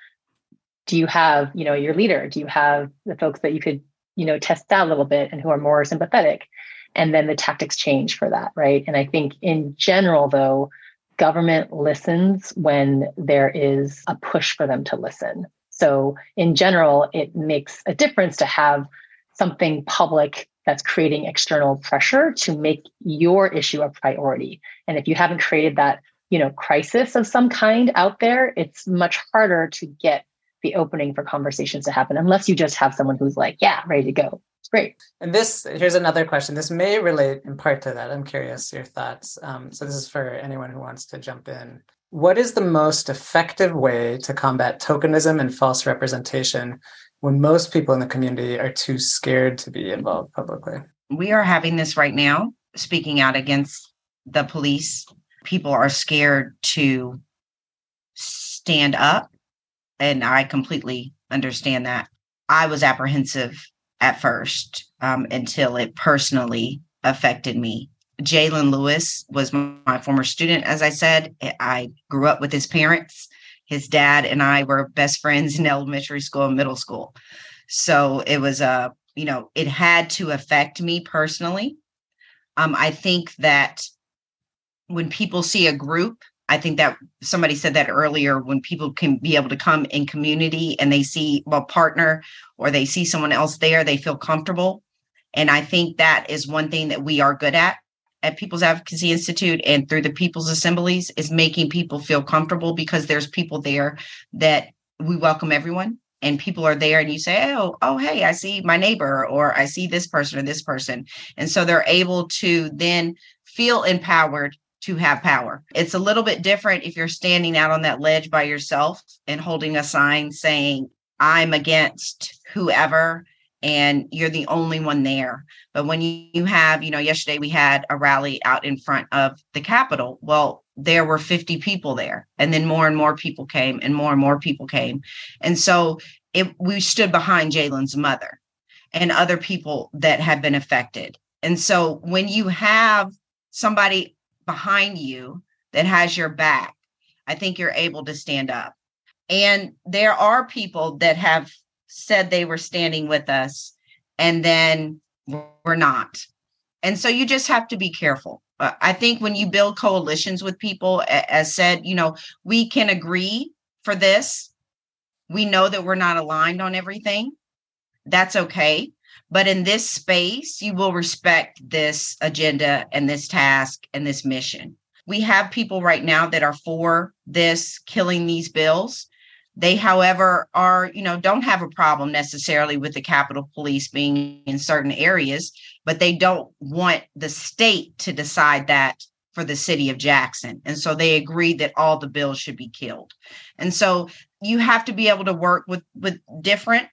Do you have, you know, your leader? Do you have the folks that you could, you know, test out a little bit and who are more sympathetic? And then the tactics change for that, right? And I think in general, though, government listens when there is a push for them to listen. So, in general, it makes a difference to have something public that's creating external pressure to make your issue a priority. And if you haven't created that, you know, crisis of some kind out there, it's much harder to get the opening for conversations to happen unless you just have someone who's like, yeah, ready to go. It's great. And this, here's another question. This may relate in part to that. I'm curious your thoughts. Um, so this is for anyone who wants to jump in. What is the most effective way to combat tokenism and false representation when most people in the community are too scared to be involved publicly? We are having this right now, speaking out against the police. People are scared to stand up. And I completely understand that. I was apprehensive at first um, until it personally affected me. Jalen Lewis was my former student, as I said. I grew up with his parents his dad and I were best friends in elementary school and middle school. So it was a, uh, you know, it had to affect me personally. Um, I think that when people see a group, I think that somebody said that earlier when people can be able to come in community and they see a partner or they see someone else there, they feel comfortable. And I think that is one thing that we are good at at People's Advocacy Institute and through the People's Assemblies is making people feel comfortable because there's people there that we welcome everyone and people are there and you say oh oh hey i see my neighbor or i see this person or this person and so they're able to then feel empowered to have power it's a little bit different if you're standing out on that ledge by yourself and holding a sign saying i'm against whoever and you're the only one there. But when you, have, you know, yesterday we had a rally out in front of the Capitol. Well, there were 50 people there, and then more and more people came, and more and more people came. And so it, we stood behind Jalen's mother and other people that had been affected. And so when you have somebody behind you that has your back, I think you're able to stand up. And there are people that have said they were standing with us and then we're not. And so you just have to be careful. I think when you build coalitions with people, as said, you know, we can agree for this. We know that we're not aligned on everything. That's okay. But in this space, you will respect this agenda and this task and this mission. We have people right now that are for this killing these bills. They, however, are, you know, don't have a problem necessarily with the Capitol Police being in certain areas, but they don't want the state to decide that for the city of Jackson. And so they agree that all the bills should be killed. And so you have to be able to work with with different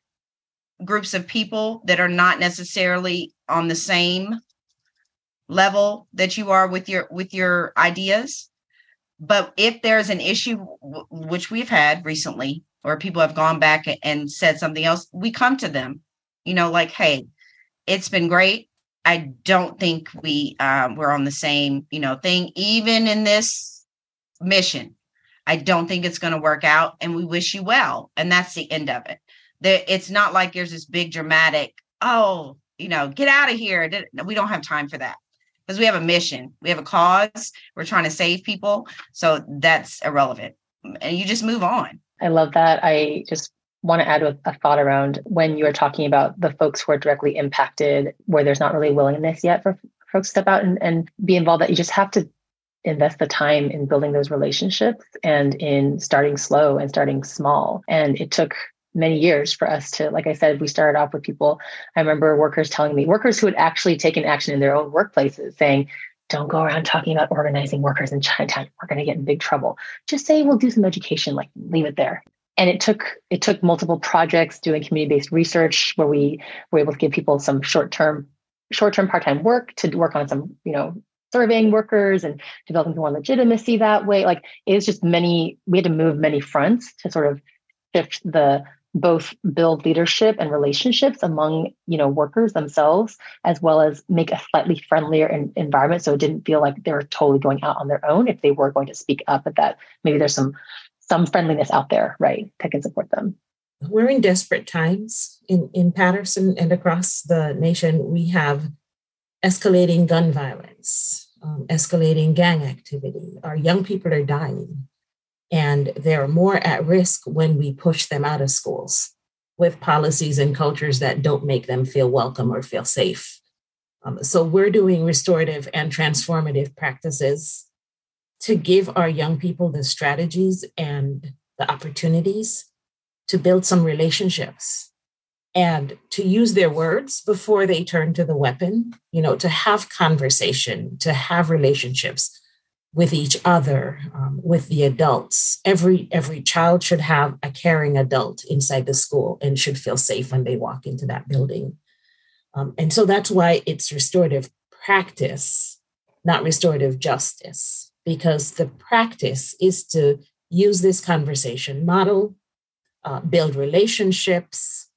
groups of people that are not necessarily on the same level that you are with your with your ideas but if there's an issue, which we've had recently, or people have gone back and said something else, we come to them, you know, like, hey, it's been great. I don't think we um, we're on the same, you know, thing. Even in this mission, I don't think it's going to work out, and we wish you well. And that's the end of it. There, it's not like there's this big dramatic, oh, you know, get out of here. We don't have time for that because we have a mission, we have a cause, we're trying to save people. So that's irrelevant. And you just move on. I love that. I just want to add a thought around when you are talking about the folks who are directly impacted, where there's not really willingness yet for folks to step out and, and be involved, that you just have to invest the time in building those relationships and in starting slow and starting small. And it took many years for us to, like I said, we started off with people. I remember workers telling me, workers who had actually taken action in their own workplaces saying, don't go around talking about organizing workers in Chinatown. We're going to get in big trouble. Just say we'll do some education, like leave it there. And it took it took multiple projects doing community-based research where we were able to give people some short-term, short-term part-time work to work on some, you know, surveying workers and developing more legitimacy that way. Like it's just many, we had to move many fronts to sort of shift the both build leadership and relationships among you know workers themselves as well as make a slightly friendlier in, environment so it didn't feel like they were totally going out on their own if they were going to speak up at that maybe there's some some friendliness out there right that can support them. We're in desperate times in in Paterson and across the nation. We have escalating gun violence um, escalating gang activity. Our young people are dying and they're more at risk when we push them out of schools with policies and cultures that don't make them feel welcome or feel safe. Um, so we're doing restorative and transformative practices to give our young people the strategies and the opportunities to build some relationships and to use their words before they turn to the weapon, you know, to have conversation, to have relationships with each other, um, with the adults. Every every child should have a caring adult inside the school and should feel safe when they walk into that building. Um, and so that's why it's restorative practice, not restorative justice, because the practice is to use this conversation model, uh, build relationships,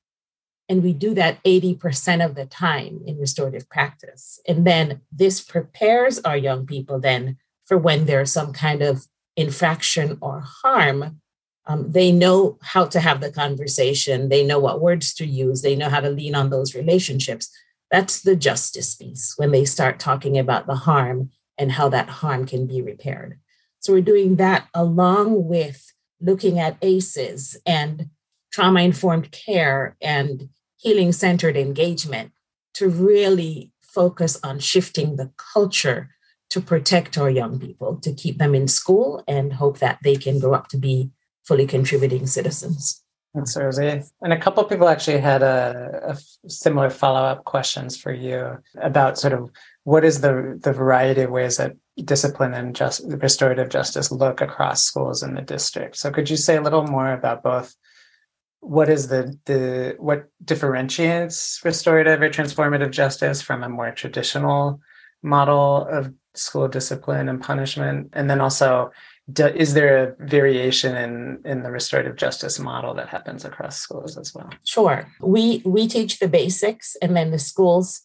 and we do that 80% of the time in restorative practice. And then this prepares our young people then for when there's some kind of infraction or harm, um, they know how to have the conversation. They know what words to use. They know how to lean on those relationships. That's the justice piece when they start talking about the harm and how that harm can be repaired. So we're doing that along with looking at ACEs and trauma informed care and healing centered engagement to really focus on shifting the culture to protect our young people, to keep them in school and hope that they can grow up to be fully contributing citizens. Thanks, Rosie. And a couple of people actually had a, a similar follow-up questions for you about sort of what is the the variety of ways that discipline and just restorative justice look across schools in the district. So could you say a little more about both what is the the what differentiates restorative or transformative justice from a more traditional model of school discipline and punishment? And then also, do, is there a variation in in the restorative justice model that happens across schools as well? Sure. We we teach the basics, and then the schools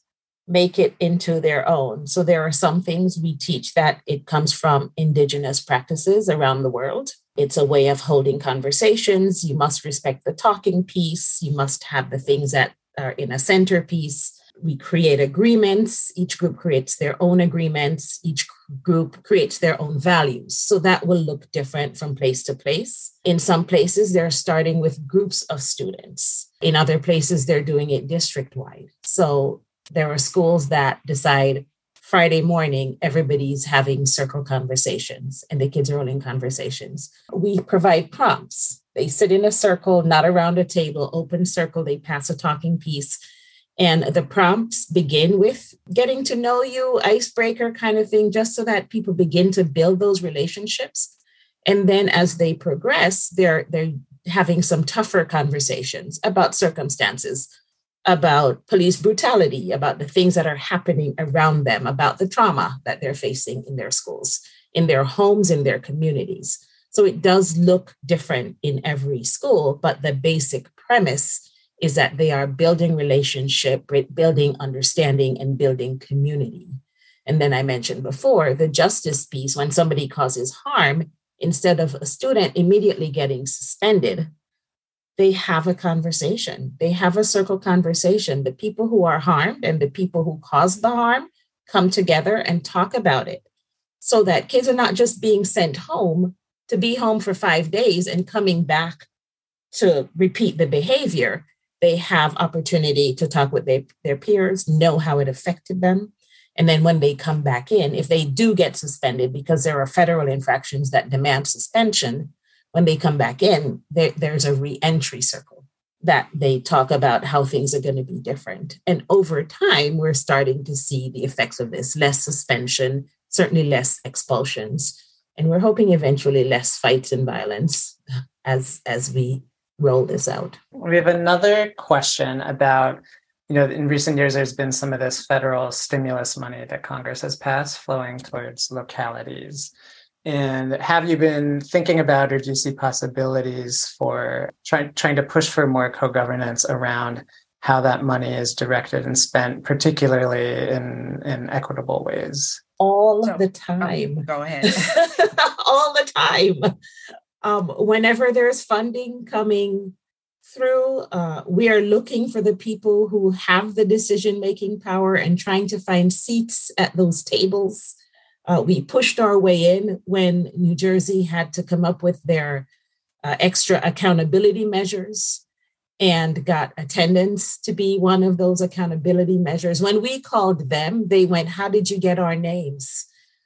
make it into their own. So there are some things we teach that it comes from indigenous practices around the world. It's a way of holding conversations. You must respect the talking piece. You must have the things that are in a centerpiece we create agreements. Each group creates their own agreements. Each group creates their own values. So that will look different from place to place. In some places, they're starting with groups of students. In other places, they're doing it district wide. So there are schools that decide Friday morning, everybody's having circle conversations and the kids are holding conversations. We provide prompts. They sit in a circle, not around a table, open circle. They pass a talking piece and the prompts begin with getting to know you, icebreaker kind of thing, just so that people begin to build those relationships. And then as they progress, they're they're having some tougher conversations about circumstances, about police brutality, about the things that are happening around them, about the trauma that they're facing in their schools, in their homes, in their communities. So it does look different in every school, but the basic premise is that they are building relationship, building understanding, and building community. And then I mentioned before the justice piece when somebody causes harm, instead of a student immediately getting suspended, they have a conversation. They have a circle conversation. The people who are harmed and the people who caused the harm come together and talk about it so that kids are not just being sent home to be home for five days and coming back to repeat the behavior they have opportunity to talk with their, their peers, know how it affected them. And then when they come back in, if they do get suspended, because there are federal infractions that demand suspension, when they come back in, there, there's a reentry circle that they talk about how things are going to be different. And over time, we're starting to see the effects of this less suspension, certainly less expulsions. And we're hoping eventually less fights and violence as, as we roll this out. We have another question about you know, in recent years, there's been some of this federal stimulus money that Congress has passed flowing towards localities. And have you been thinking about or do you see possibilities for trying trying to push for more co-governance around how that money is directed and spent, particularly in, in equitable ways? All so, the time. Oh, go ahead. All the time. Um, whenever there's funding coming through, uh, we are looking for the people who have the decision making power and trying to find seats at those tables. Uh, we pushed our way in when New Jersey had to come up with their uh, extra accountability measures and got attendance to be one of those accountability measures. When we called them, they went, How did you get our names?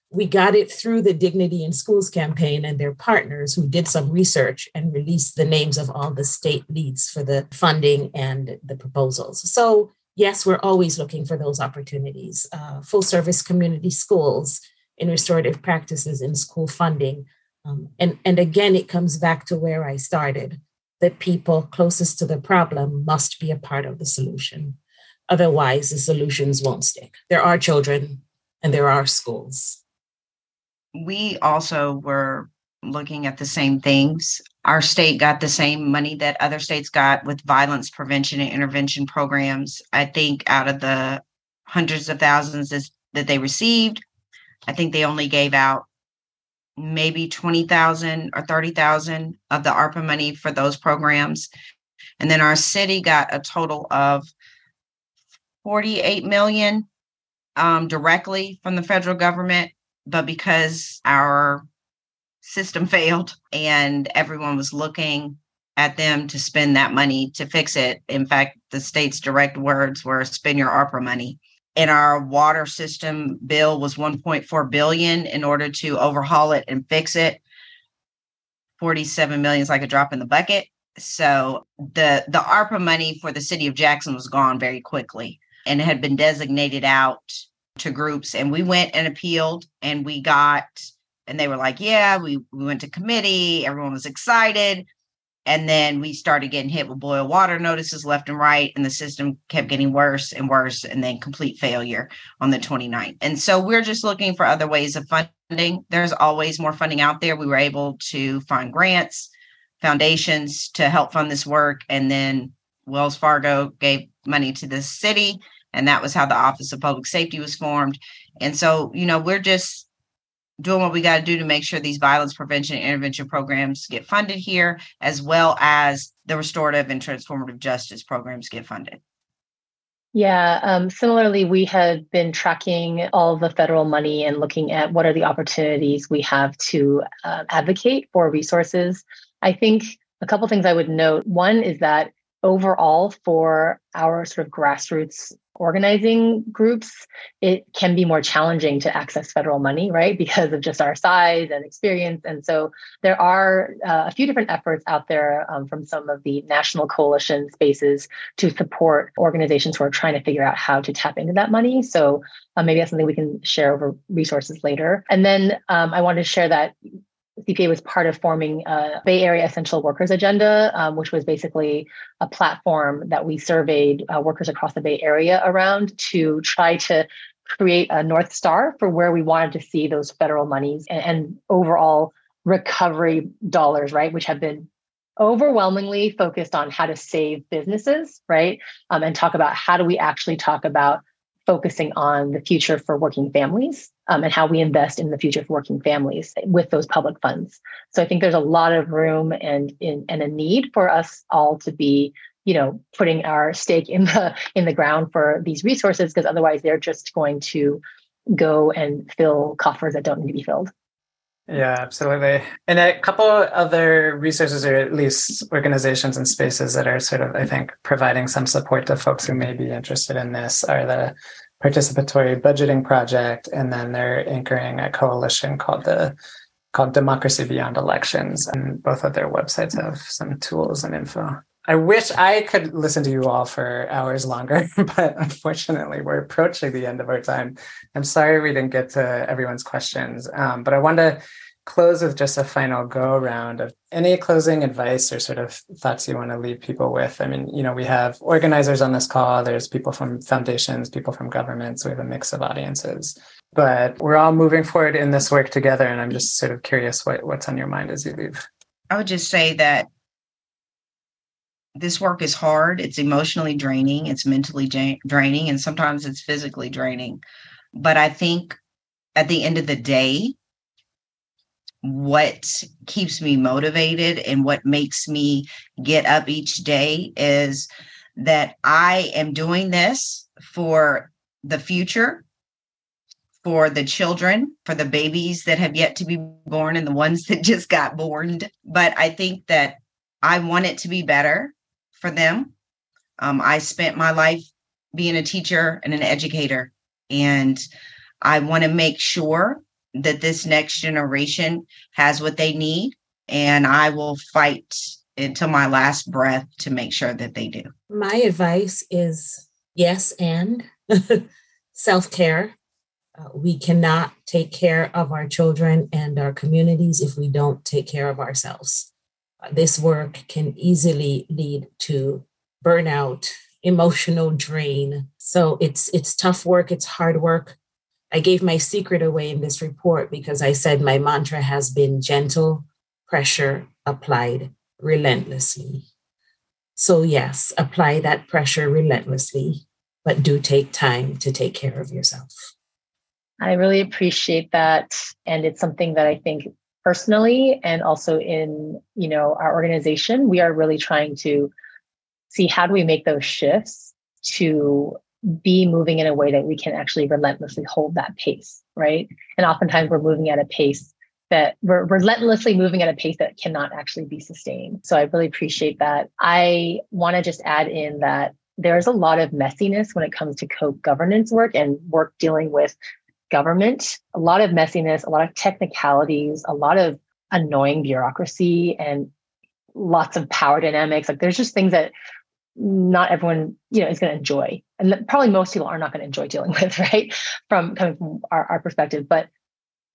We got it through the Dignity in Schools campaign and their partners who did some research and released the names of all the state leads for the funding and the proposals. So, yes, we're always looking for those opportunities. Uh, full service community schools in restorative practices in school funding. Um, and, and again, it comes back to where I started the people closest to the problem must be a part of the solution. Otherwise, the solutions won't stick. There are children and there are schools. We also were looking at the same things. Our state got the same money that other states got with violence prevention and intervention programs. I think out of the hundreds of thousands that they received, I think they only gave out maybe 20,000 or 30,000 of the ARPA money for those programs. And then our city got a total of 48 million um, directly from the federal government. But because our system failed and everyone was looking at them to spend that money to fix it, in fact, the state's direct words were spend your ARPA money. And our water system bill was 1.4 billion in order to overhaul it and fix it. 47 million is like a drop in the bucket. So the the arpa money for the city of jackson was gone very quickly and had been designated out to groups and we went and appealed and we got and they were like yeah we, we went to committee everyone was excited and then we started getting hit with boil water notices left and right, and the system kept getting worse and worse, and then complete failure on the 29th. And so we're just looking for other ways of funding. There's always more funding out there. We were able to find grants, foundations to help fund this work. And then Wells Fargo gave money to the city, and that was how the Office of Public Safety was formed. And so, you know, we're just doing what we got to do to make sure these violence prevention and intervention programs get funded here, as well as the restorative and transformative justice programs get funded. Yeah, um, similarly, we have been tracking all the federal money and looking at what are the opportunities we have to uh, advocate for resources. I think a couple things I would note. One is that overall, for our sort of grassroots organizing groups, it can be more challenging to access federal money, right? Because of just our size and experience. And so there are uh, a few different efforts out there um, from some of the national coalition spaces to support organizations who are trying to figure out how to tap into that money. So uh, maybe that's something we can share over resources later. And then um, I wanted to share that CPA was part of forming a Bay Area Essential Workers Agenda, um, which was basically a platform that we surveyed uh, workers across the Bay Area around to try to create a North Star for where we wanted to see those federal monies and, and overall recovery dollars, right, which have been overwhelmingly focused on how to save businesses, right, um, and talk about how do we actually talk about focusing on the future for working families um, and how we invest in the future for working families with those public funds. So I think there's a lot of room and in, and a need for us all to be, you know, putting our stake in the in the ground for these resources because otherwise they're just going to go and fill coffers that don't need to be filled. Yeah, absolutely. And a couple other resources, or at least organizations and spaces that are sort of, I think, providing some support to folks who may be interested in this are the Participatory Budgeting Project, and then they're anchoring a coalition called the called Democracy Beyond Elections, and both of their websites have some tools and info. I wish I could listen to you all for hours longer, but unfortunately, we're approaching the end of our time. I'm sorry we didn't get to everyone's questions, um, but I want to close with just a final go around of any closing advice or sort of thoughts you want to leave people with. I mean, you know, we have organizers on this call, there's people from foundations, people from governments, we have a mix of audiences. but we're all moving forward in this work together. And I'm just sort of curious what, what's on your mind as you leave. I would just say that this work is hard. It's emotionally draining, it's mentally draining, and sometimes it's physically draining. But I think at the end of the day, what keeps me motivated and what makes me get up each day is that I am doing this for the future, for the children, for the babies that have yet to be born and the ones that just got born. But I think that I want it to be better for them. Um, I spent my life being a teacher and an educator, and I want to make sure that this next generation has what they need. And I will fight until my last breath to make sure that they do. My advice is yes, and self care. Uh, we cannot take care of our children and our communities if we don't take care of ourselves. This work can easily lead to burnout, emotional drain. So it's it's tough work, it's hard work, I gave my secret away in this report because I said my mantra has been gentle pressure applied relentlessly. So, yes, apply that pressure relentlessly, but do take time to take care of yourself. I really appreciate that. And it's something that I think personally and also in you know our organization we are really trying to see how do we make those shifts to be moving in a way that we can actually relentlessly hold that pace, right? And oftentimes we're moving at a pace that we're relentlessly moving at a pace that cannot actually be sustained. So I really appreciate that. I want to just add in that there's a lot of messiness when it comes to co-governance work and work dealing with government, a lot of messiness, a lot of technicalities, a lot of annoying bureaucracy and lots of power dynamics. Like there's just things that not everyone you know is going to enjoy. And probably most people are not going to enjoy dealing with right? From coming from our, our perspective. But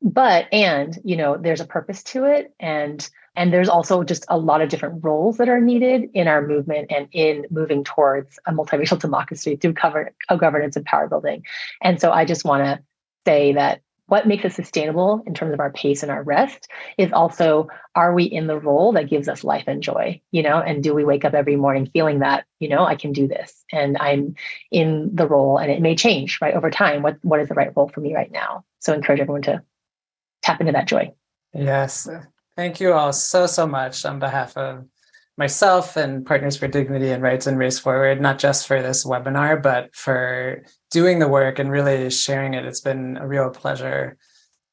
but and you know there's a purpose to it. And and there's also just a lot of different roles that are needed in our movement and in moving towards a multiracial democracy through cover, co-governance and power building. And so i just want to say that what makes it sustainable in terms of our pace and our rest is also are we in the role that gives us life and joy you know? And do we wake up every morning feeling that you know i can do this and i'm in the role and it may change right over time what what is the right role for me right now? So encourage everyone to tap into that joy. Yes. Thank you all so so much on behalf of myself and Partners for Dignity and Rights and Race Forward, not just for this webinar, but for doing the work and really sharing it. It's been a real pleasure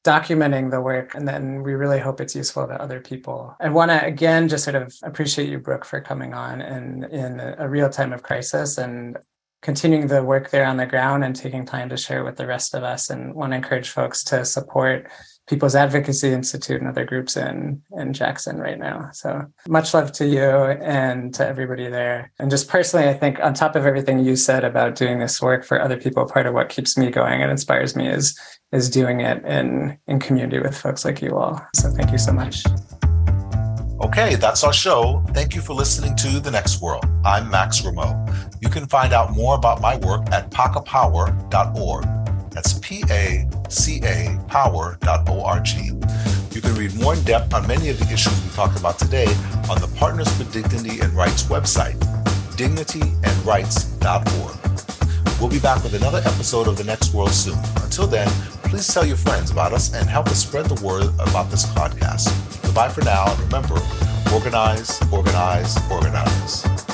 documenting the work and then we really hope it's useful to other people i want to again just sort of appreciate you brooke for coming on and in a real time of crisis and continuing the work there on the ground and taking time to share with the rest of us and want to encourage folks to support People's Advocacy Institute and other groups in in Jackson right now. So much love to you and to everybody there. And just personally, I think on top of everything you said about doing this work for other people, part of what keeps me going and inspires me is is doing it in in community with folks like you all. So thank you so much. Okay, that's our show. Thank you for listening to The Next World. I'm Max Rameau. You can find out more about my work at pacapower.org. That's P A C A power.org. You can read more in depth on many of the issues we talked about today on the Partners for Dignity and Rights website, dignityandrights.org. We'll be back with another episode of The Next World soon. Until then, please tell your friends about us and help us spread the word about this podcast. Goodbye for now, and remember organize, organize, organize.